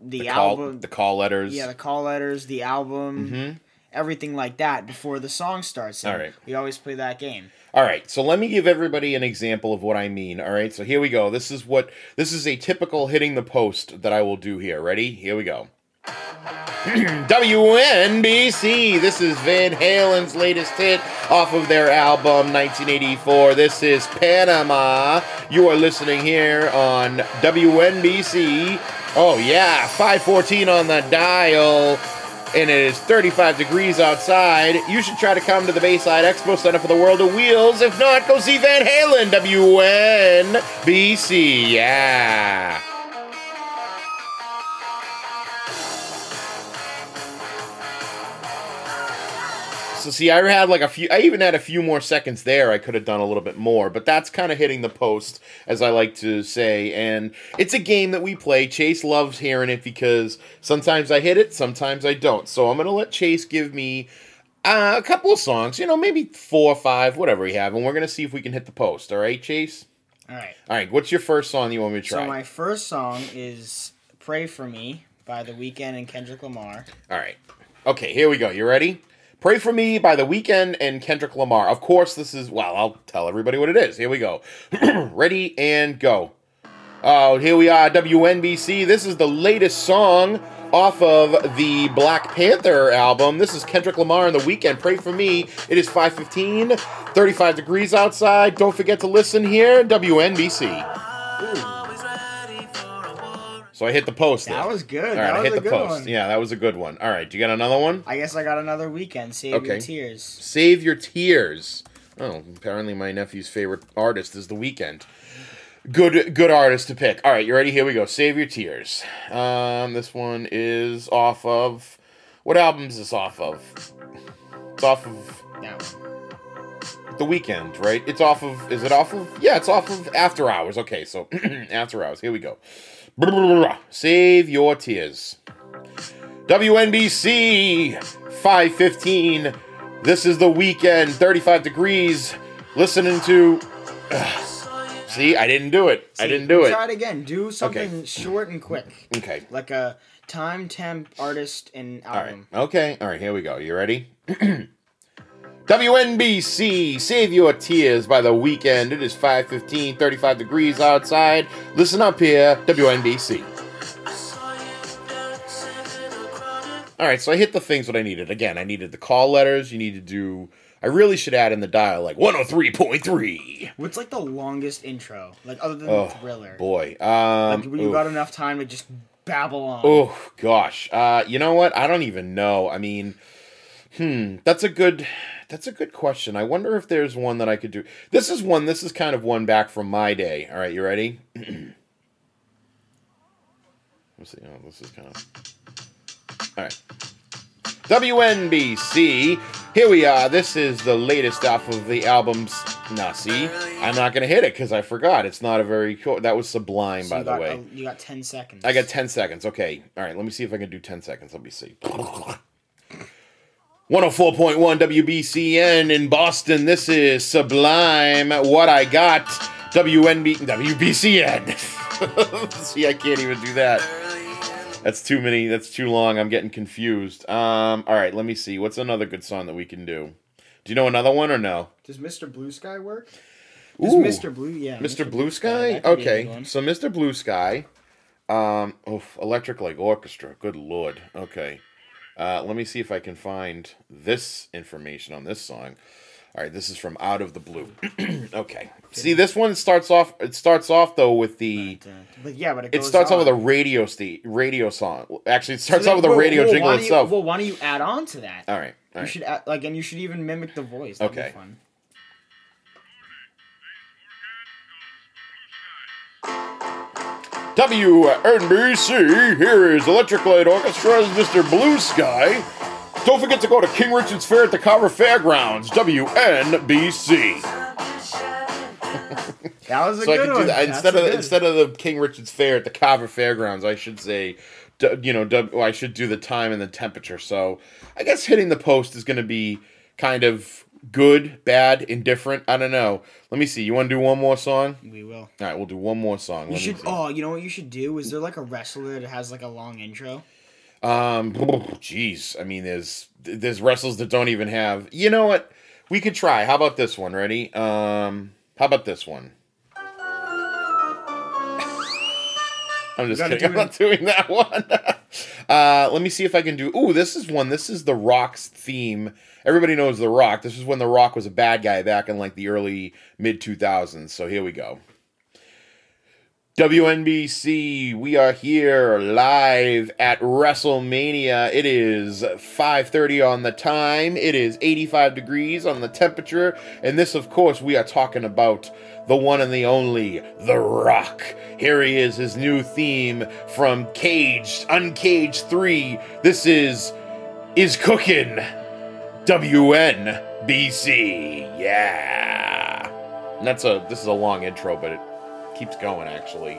the, The call, album, the call letters. yeah, the call letters, the album, Mhm. everything like that before the song starts. And All right. We always play that game. All right, so let me give everybody an example of what I mean. All right, so here we go. This is what this is a typical hitting the post that I will do here. Ready? Here we go. <clears throat> WNBC. This is Van Halen's latest hit off of their album 1984. This is Panama. You are listening here on WNBC. Oh yeah, 514 on the dial and it is 35 degrees outside. You should try to come to the Bayside Expo Center for the World of Wheels. If not, go see Van Halen, WNBC. Yeah. So see, I had like a few. I even had a few more seconds there. I could have done a little bit more, but that's kind of hitting the post, as I like to say. And it's a game that we play. Chase loves hearing it because sometimes I hit it, sometimes I don't. So I'm gonna let Chase give me uh, a couple of songs. You know, maybe four or five, whatever we have, and we're gonna see if we can hit the post. All right, Chase. All right. All right. What's your first song you want me to try? So my first song is "Pray for Me" by The Weeknd and Kendrick Lamar. All right. Okay, here we go. You ready? Pray for Me by The Weeknd and Kendrick Lamar. Of course, this is, well, I'll tell everybody what it is. Here we go. <clears throat> ready and go. Oh, here we are, WNBC. This is the latest song off of the Black Panther album. This is Kendrick Lamar and The Weeknd. Pray for Me. It is 515, 35 degrees outside. Don't forget to listen here, WNBC. So I hit the post there. That was good. All right, that I hit a the good post. one. Yeah, that was a good one. All right, do you got another one? I guess I got another Weeknd. Save Okay. your tears. Save Your Tears. Oh, apparently my nephew's favorite artist is The Weeknd. Good, good artist to pick. All right, you ready? Here we go. Save Your Tears. Um, this one is off of what album is this off of? It's off of That one. The Weeknd, right? It's off of. Is it off of? Yeah, it's off of After Hours. Okay, so <clears throat> After Hours. Here we go. Save Your Tears. WNBC 515. This is the Weeknd, 35 degrees. Listening to. see, I didn't do it. I didn't do it. Try it again. Do something short and quick, Okay. like a time, temp, artist, and All right. album. Okay. All right. Here we go. You ready? WNBC, Save Your Tears by the Weeknd. It is 515, 35 degrees outside. Listen up here, WNBC. All right, so I hit the things that I needed. Again, I needed the call letters. You need to do. I really should add in the dial like 103.3. What's like the longest intro, like other than Oh, Thriller? Boy. Um, like when you oof. got enough time to just Babylon. Oh gosh. Uh you know what? I don't even know. I mean, hmm, that's a good that's a good question. I wonder if there's one that I could do. This is one this is kind of one back from my day. All right, you ready? <clears throat> Let's see. Oh, this is kind of All right. WNBC. Here we are. This is the latest off of the album's. Nah, see, I'm not gonna hit it because I forgot. It's not a very cool. That was Sublime, So by the got, way. you got 10 seconds. I got 10 seconds. Okay. All right. Let me see if I can do 10 seconds. Let me see. 104.1 WBCN in Boston. This is Sublime. What I got. WNB WBCN. <laughs> see, I can't even do that. That's too many. That's too long. I'm getting confused. Um. All right. Let me see. What's another good song that we can do? Do you know another one or no? Does Mr. Blue Sky work? Does Ooh. Mr. Blue, yeah. Mr. Blue Sky? that could be a good Okay. So Mr. Blue Sky. Um oh Electric Light Orchestra. Good lord. Okay. Uh let me see if I can find this information on this song. All right, this is from Out of the Blue. <clears throat> okay. See this one starts off it starts off though with the But, uh, but yeah, but it, it starts off with a radio sta- radio song. Actually, it starts So off with a radio well, jingle why don't you- itself. well, why don't you add on to that? all right. All You should add, like, and you should even mimic the voice. That'd Okay. WNBC, here is Electric Light Orchestra's Mr. Blue Sky. Don't forget to go to King Richard's Fair at the Carver Fairgrounds, WNBC. <laughs> That was a So I one. do that instead of instead of the King Richard's Fair at the Carver Fairgrounds. I should say, you know, I should do the time and the temperature. So I guess hitting the post is going to be kind of good, bad, indifferent. I don't know. Let me see. You want to do one more song? We will. All right, we'll do one more song. You Let me should. see. Oh, you know what you should do? Is there like a wrestler that has like a long intro? Um, <sighs> jeez. I mean, there's there's wrestlers that don't even have. You know what? We could try. How about this one? Ready? Um, how about this one? <laughs> I'm just gotta kidding. I'm do not doing that <laughs> one. <laughs> uh, let me see if I can do. Ooh, this is one. This is the Rock's theme. Everybody knows the Rock. This is when the Rock was a bad guy back in like the early mid 2000s. So here we go. WNBC, we are here live at WrestleMania. It is 5:30 on the time. It is 85 degrees on the temperature, and this of course we are talking about the one and the only The Rock. Here he is his new theme from Caged, Uncaged 3. This is is cooking. WNBC. Yeah. That's a this is a long intro, but it keeps going actually.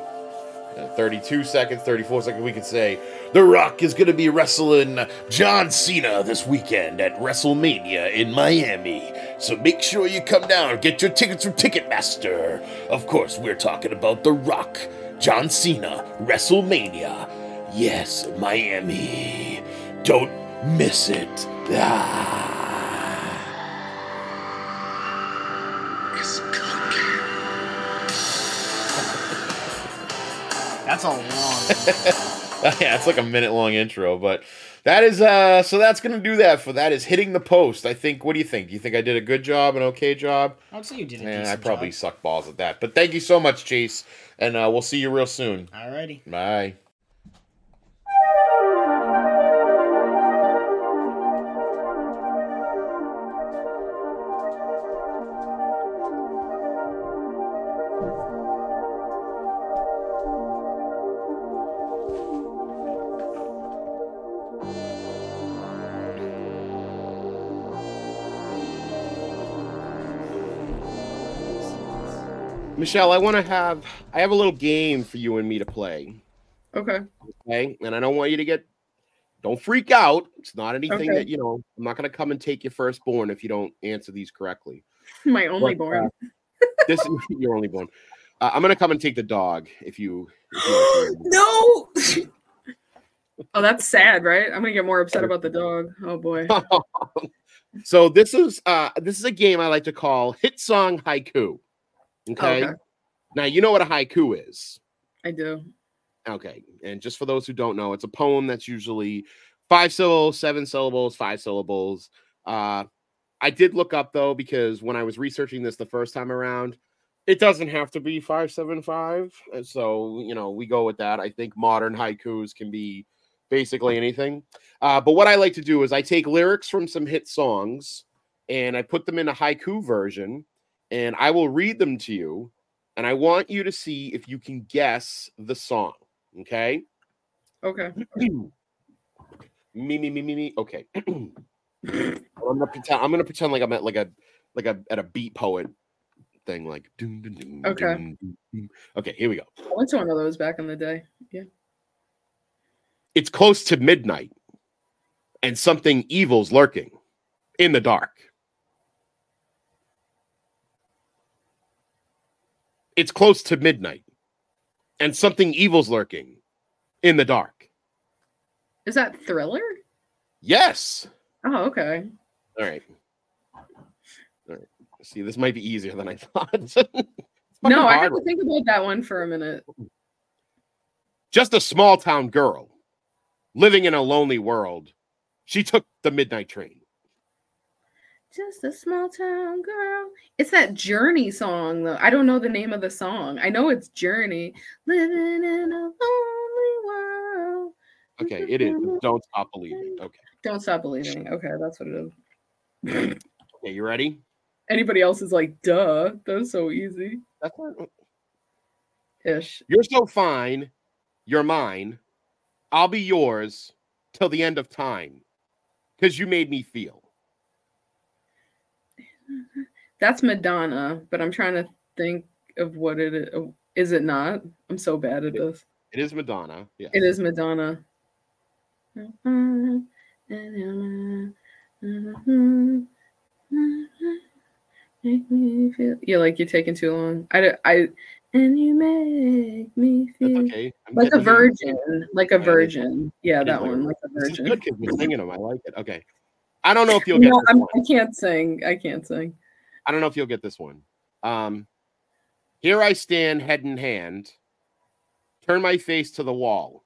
Uh, 32 seconds, 34 seconds, we could say The Rock is going to be wrestling John Cena this weekend at WrestleMania in Miami. So make sure you come down, get your tickets from Ticketmaster. Of course, we're talking about The Rock, John Cena, WrestleMania. Yes, Miami. Don't miss it. Ah. That's a long. <laughs> one. yeah, it's like a minute long intro, but that is uh so that's gonna do that for that is hitting the post. I think what do you think? Do you think I did a good job, an okay job? I'd say you did a Man, I probably job. suck balls at that. But thank you so much, Chase, and uh, we'll see you real soon. Alrighty. Bye. Michelle, I want to have I have a little game for you and me to play. Okay. Okay. And I don't want you to get don't freak out. It's not anything Okay. that you know, I'm not gonna come and take your firstborn if you don't answer these correctly. <laughs> My only But, born. uh, <laughs> this is <laughs> your only born. Uh, I'm gonna come and take the dog if you, if you <gasps> no. oh, that's sad, right? I'm gonna get more upset about the dog. Oh boy. so this is uh this is a game I like to call hit song haiku. Okay. Okay. Now you know what a haiku is. I do. Okay. And just for those who don't know, it's a poem that's usually five syllables, seven syllables, five syllables. Uh I did look up though, because when I was researching this the first time around, It doesn't have to be 575. uh, So, you know, we go with that. I think modern haikus can be basically anything. Uh, but what I like to do is I take lyrics from some hit songs and I put them in a haiku version and I will read them to you. And I want you to see if you can guess the song. Okay. Okay. <clears throat> me, me, me, me, me. Okay. <clears throat> I'm gonna pretend I'm gonna pretend like I'm at like a like a at a beat poet thing, like doom, doom, doom, Okay. doom, doom. Okay, here we go. I went to one of those back in the day. Yeah. It's close to midnight, and something evil's lurking in the dark. It's close to midnight, and something evil's lurking in the dark. Is that Thriller? Yes. Oh, okay. All right. All right. See, this might be easier than I thought. <laughs> No, I had to think about that one for a minute. Just a small town girl living in a lonely world. She took the midnight train. Just a small town girl. It's that Journey song, though. I don't know the name of the song. I know it's Journey. Living in a lonely world. Okay, it is. Don't stop believing. Okay. Don't stop believing. Okay, that's what it is. Okay, you ready? Anybody else is like, duh, that's so easy. That's not, Ish. you're so fine. You're mine. I'll be yours till the end of time. Because you made me feel. That's Madonna, but I'm trying to think of what it is. Oh, is it not? I'm so bad at this. It is Madonna. Yeah. It is Madonna. Make me feel. You're like you're taking too long. I, I and you make me That's feel okay. I'm like a getting you. virgin, like a Yeah, it is. virgin. Yeah, that one, like a virgin. good because you're singing them. I like it. Okay. I don't know if you'll get No, this I'm, one. I can't sing. I can't sing. I don't know if you'll get this one. Um, here I stand, head in hand, turn my face to the wall.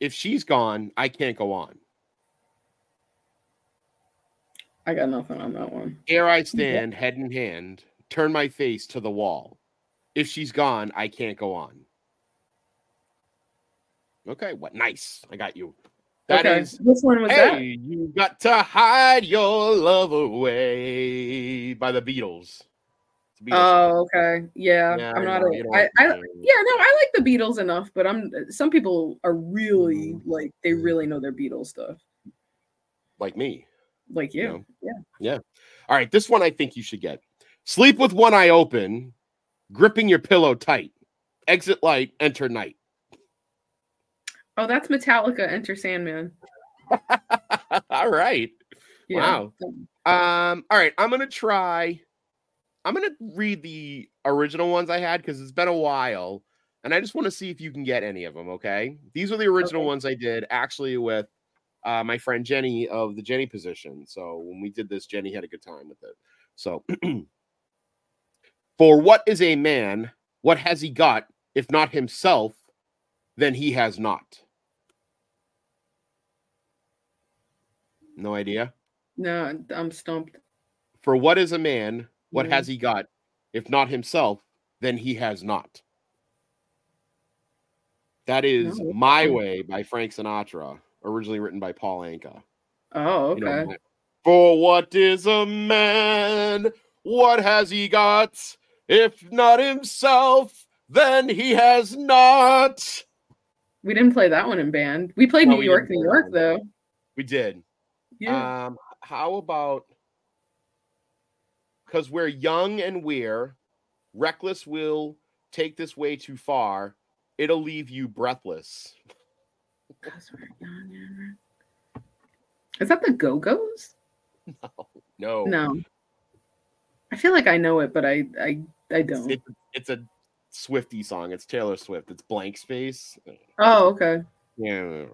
If she's gone, I can't go on. I got nothing on that one. Here I stand, head in hand, turn my face to the wall. If she's gone, I can't go on. Okay, what nice. I got you. That is. okay, which one was that? Hey, you got to hide your love away by the Beatles. Beatles. Oh, okay. Yeah, Yeah, I'm not. know, A, you I, I, yeah, no, I like the Beatles enough, but I'm. Some people are really Mm. like they really know their Beatles stuff, like me. like you. Yeah. Yeah. All right, this one I think you should get. Sleep with one eye open, gripping your pillow tight. Exit light, enter night. Oh, that's Metallica. Enter Sandman. <laughs> all right. Yeah. Um, all right, I'm gonna try. I'm gonna read the original ones I had because it's been a while, and I just want to see if you can get any of them. Okay, these are the original Okay. ones I did actually with uh, my friend Jenny of the Jenny position. So when we did this, Jenny had a good time with it. So, <clears throat> for what is a man? What has he got? If not himself, then he has not. No idea. No, I'm stumped. For what is a man? What Mhm. has he got? If not himself, then he has not. That is No, My Way by Frank Sinatra, originally written by Paul Anka. Oh, You know, okay. For what is a man? What has he got? If not himself, then he has not. we didn't play that one in band. We played No, New we York, New York, though. We did. Yeah. Um, how about because we're young and we're reckless will take this way too far. It'll leave you breathless. Because we're young and- Is that the Go Go's? No, No. no. I feel like I know it, but I I I don't. it's, it's a Swifty song. It's Taylor Swift. It's Blank Space. Oh, okay. Yeah,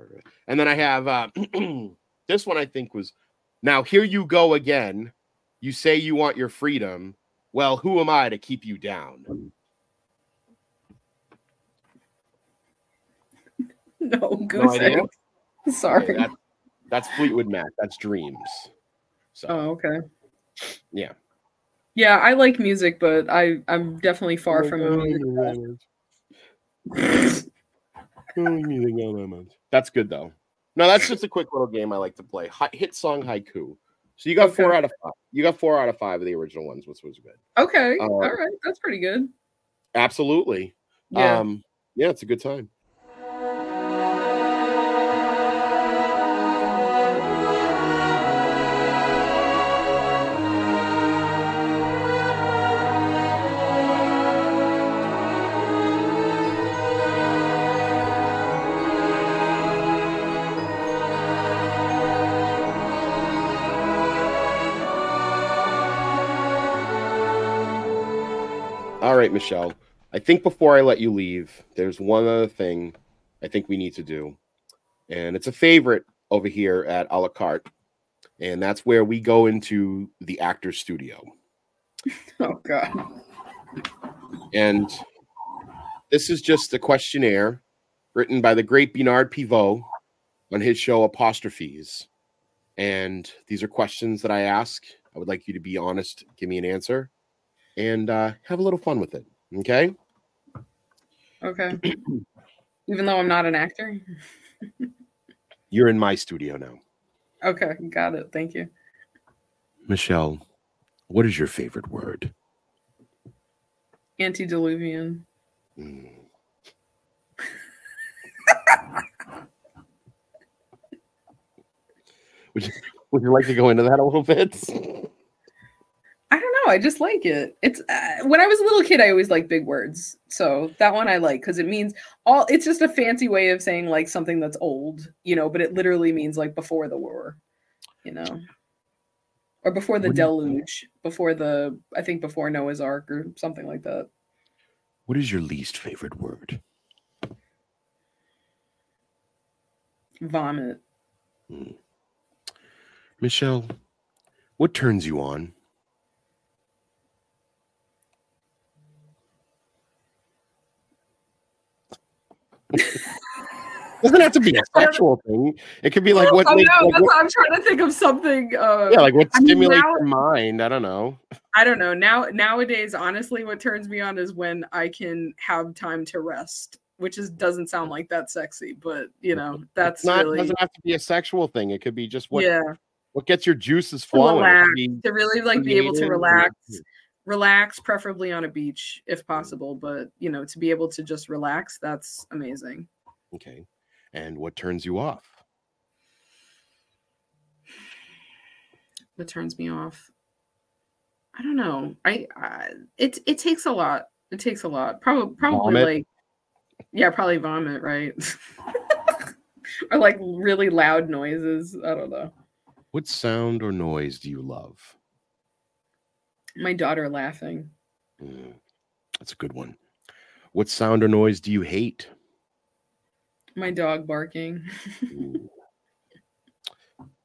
and then I have uh, <clears throat> this one. I think was now. Here you go again. You say you want your freedom. Well, who am I to keep you down? <laughs> No, Goose. I idea? <laughs> Sorry. Okay, that- that's Fleetwood Mac. That's Dreams. So Oh, okay. Yeah, Yeah, I like music, but I I'm definitely far from a music. <laughs> That's good though. No, that's just a quick little game I like to play. Hi- hit song haiku. So you got four out of five. You got four out of five of the original ones, which was good. Okay, Uh, all right, that's pretty good. Absolutely. Yeah. Um, yeah, it's a good time. Right, Michelle. I think before I let you leave, there's one other thing I think we need to do. And it's a favorite over here at a la carte. And that's where we go into the actor's studio. <laughs> oh god. And this is just a questionnaire written by the great Bernard Pivot on his show Apostrophes. And these are questions that I ask. I would like you to be honest, give me an answer, and uh, have a little fun with it. Okay. Okay. <clears throat> Even though I'm not an actor. You're in my studio now. Okay, got it. Thank you. Michelle, what is your favorite word? Antediluvian. Mm. <laughs> would, you, would you like to go into that a little bit? <laughs> I don't know. I just like it. It's uh, when I was a little kid, I always liked big words. So that one I like because it means all. It's just a fancy way of saying like something that's old, you know. But it literally means like before the war, you know, or before the What do you- deluge, before the I think before Noah's Ark or something like that. What is your least favorite word? Vomit. Michelle, what turns you on? Doesn't have to be a <laughs> sexual thing. It could be like what, I know, like, that's what, I'm trying to think of something. Uh, yeah, like what I mean, stimulates now- your mind. I don't know. I don't know. Now nowadays, honestly, what turns me on is when I can have time to rest, which is doesn't sound like that sexy, but you know, that's It's not really doesn't have to be a sexual thing. It could be just what yeah. what gets your juices flowing. It could relax, be to really like be able to creative or- relax, relax, preferably on a beach if mm. possible. But you know, to be able to just relax, that's amazing. Okay. And what turns you off? What turns me off? I don't know. I, I it it takes a lot. It takes a lot. Probably probably Vomit? like yeah, probably vomit, right? <laughs> or like really loud noises. I don't know. What sound or noise do you love? My daughter laughing. Mm, that's a good one. What sound or noise do you hate? My dog barking. <laughs>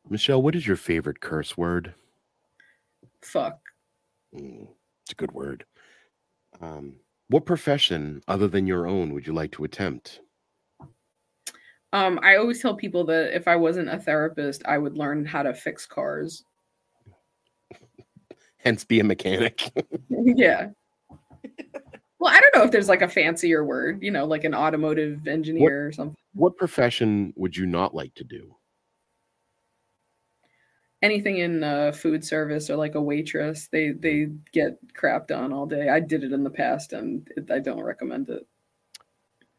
Michelle, what is your favorite curse word? Fuck. Mm, it's a good word. Um, what profession other than your own would you like to attempt? Um, I always tell people that if I wasn't a therapist, I would learn how to fix cars. Hence, be a mechanic. <laughs> yeah. Well, I don't know if there's like a fancier word, you know, like an automotive engineer or something. what profession would you not like to do? Anything in uh, food service or like a waitress, they they get crapped on all day. I did it in the past, and it, I don't recommend it.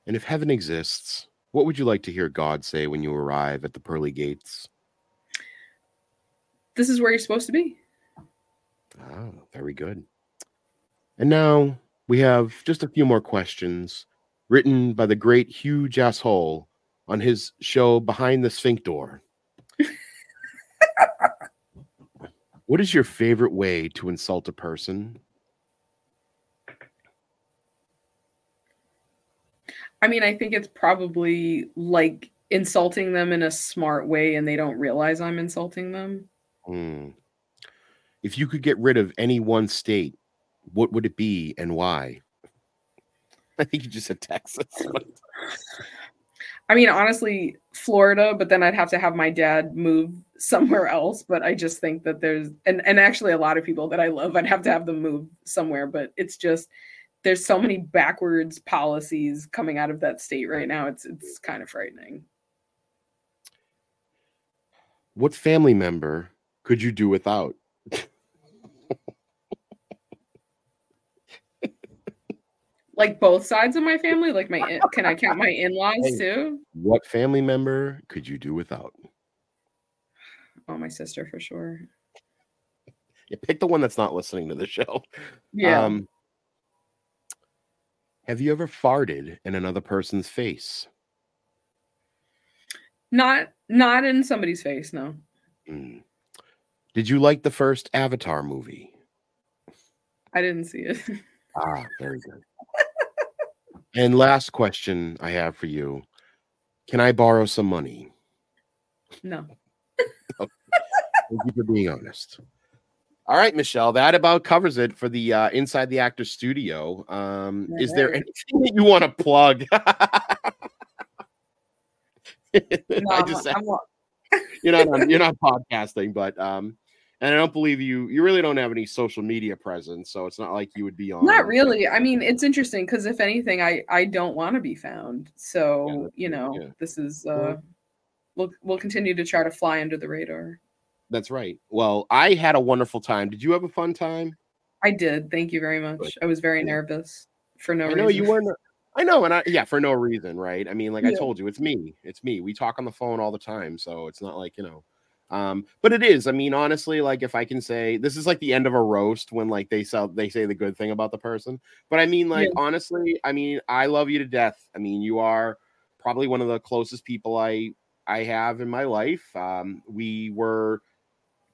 And if heaven exists, what would you like to hear God say when you arrive at the pearly gates? This is where you're supposed to be. Ah, very good. And now we have just a few more questions written by the great huge asshole on his show Behind the Sphincter. <laughs> what is your favorite way to insult a person? I mean, I think it's probably like insulting them in a smart way, and they don't realize I'm insulting them. Hmm. If you could get rid of any one state, what would it be and why? <laughs> I think you just said Texas. <laughs> I mean, honestly, Florida, but then I'd have to have my dad move somewhere <laughs> else. But I just think that there's and and actually a lot of people that I love, I'd have to have them move somewhere. But it's just there's so many backwards policies coming out of that state right now. It's it's kind of frightening. What family member could you do without? Like both sides of my family like my in- can i count my <laughs> in-laws Hey. too What family member could you do without? oh my sister for sure Yeah, pick the one that's not listening to the show. yeah Um, have you ever farted in another person's face? not not in somebody's face no Mm. Did you like the first Avatar movie? i didn't see it <laughs> Ah, very good. And last question I have for you Can I borrow some money? no <laughs> Thank you for being honest. All right, Michelle, that about covers it for the uh, Inside the Actor Studio. Um, is there anything that you want to plug? <laughs> no I I'm, just I'm, <laughs> you're not on, you're not podcasting, but um, and I don't believe you. You really don't have any social media presence, so it's not like you would be on. not really i mean it's interesting because if anything i i don't want to be found so that's you know yeah. this is uh we'll we'll continue to try to fly under the radar That's right. Well, I had a wonderful time. Did you have a fun time? i did thank you very much i was very Yeah. nervous for no I reason know you weren't. I know, and I yeah, for no reason, right? I mean, like I told you, it's me. It's me. We talk on the phone all the time, so it's not like you know. Um, but it is. I mean, honestly, like if I can say this is like the end of a roast when like they sell they say the good thing about the person. But I mean, like Yeah. honestly, I mean, I love you to death. I mean, you are probably one of the closest people I I have in my life. Um, we were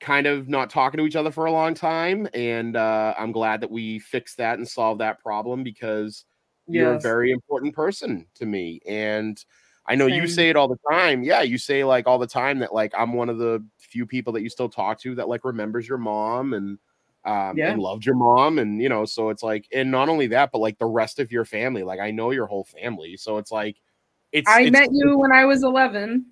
kind of not talking to each other for a long time, and uh, I'm glad that we fixed that and solved that problem because you're a very important person to me and i know you say it all the time yeah you say like all the time that like i'm one of the few people that you still talk to that like remembers your mom and um Yeah. and loved your mom and you know so it's like and not only that but like the rest of your family like i know your whole family so it's like it's I it's- met you when I was 11.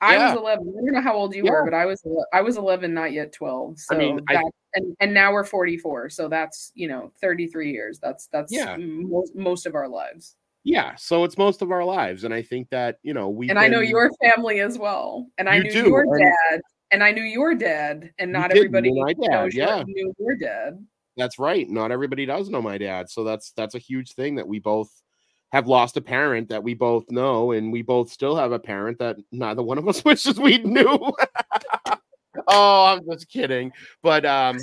I Yeah. was 11. I don't know how old you Yeah. were, but I was I was 11, not yet 12. So I mean, I- and and now we're 44. So that's you know 33 years. That's that's Yeah. most, most of our lives. Yeah so it's most of our lives and i think that you know we and I know your family as well. And I knew do, your dad, and I knew your dad, and not you everybody knew my dad, knows your- yeah. knew your dad. That's right. Not everybody does know my dad. So that's that's a huge thing that we both have lost a parent that we both know, and we both still have a parent that neither one of us <laughs> wishes we knew. <laughs> oh, I'm just kidding. But um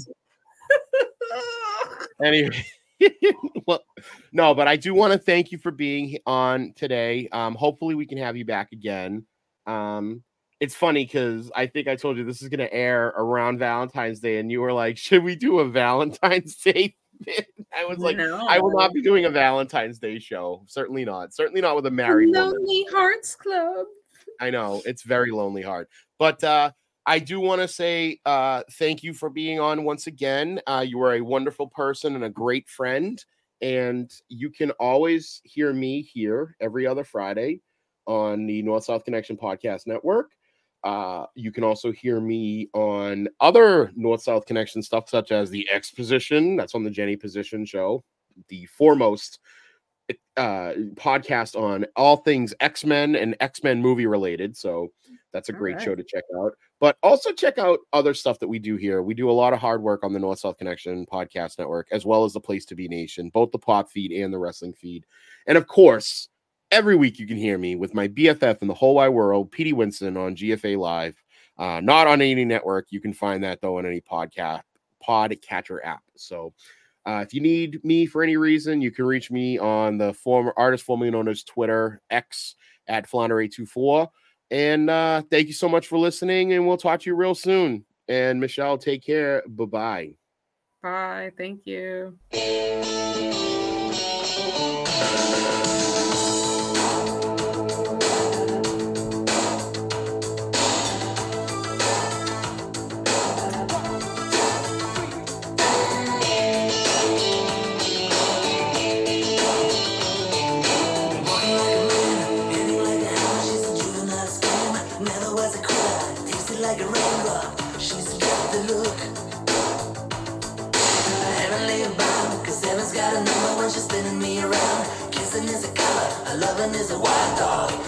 <laughs> anyway. <laughs> well, no, but I do want to thank you for being on today. Um, hopefully we can have you back again. Um, it's funny because I think I told you this is going to air around Valentine's Day, and you were like, <laughs> "Should we do a Valentine's <laughs> Day?" I was like, "I will not be doing a Valentine's Day show. Certainly not. Certainly not with a married woman." Lonely Hearts Club. I know it's very lonely heart, but uh, I do want to say uh, thank you for being on once again. Uh, you are a wonderful person and a great friend, and you can always hear me here every other Friday on the North South Connection Podcast Network. Uh, you can also hear me on other North South Connection stuff, such as the Exposition. That's on the Jenny Position Show, the foremost uh podcast on all things X-Men and X-Men movie related. So that's a great right. show to check out. But also check out other stuff that we do here. We do a lot of hard work on the North South Connection podcast network, as well as the Place to Be Nation, both the pop feed and the wrestling feed. And of course, every week you can hear me with my BFF in the whole wide world, Petey Winston on GFA Live. Uh, not on any network. You can find that though on any podcast podcatcher app. So uh, if you need me for any reason, you can reach me on the former artist formerly known as Twitter X at Flounder824. And uh, thank you so much for listening, and we'll talk to you real soon. And Michelle, take care. Bye bye. Bye. Thank you. Loving is a wild dog.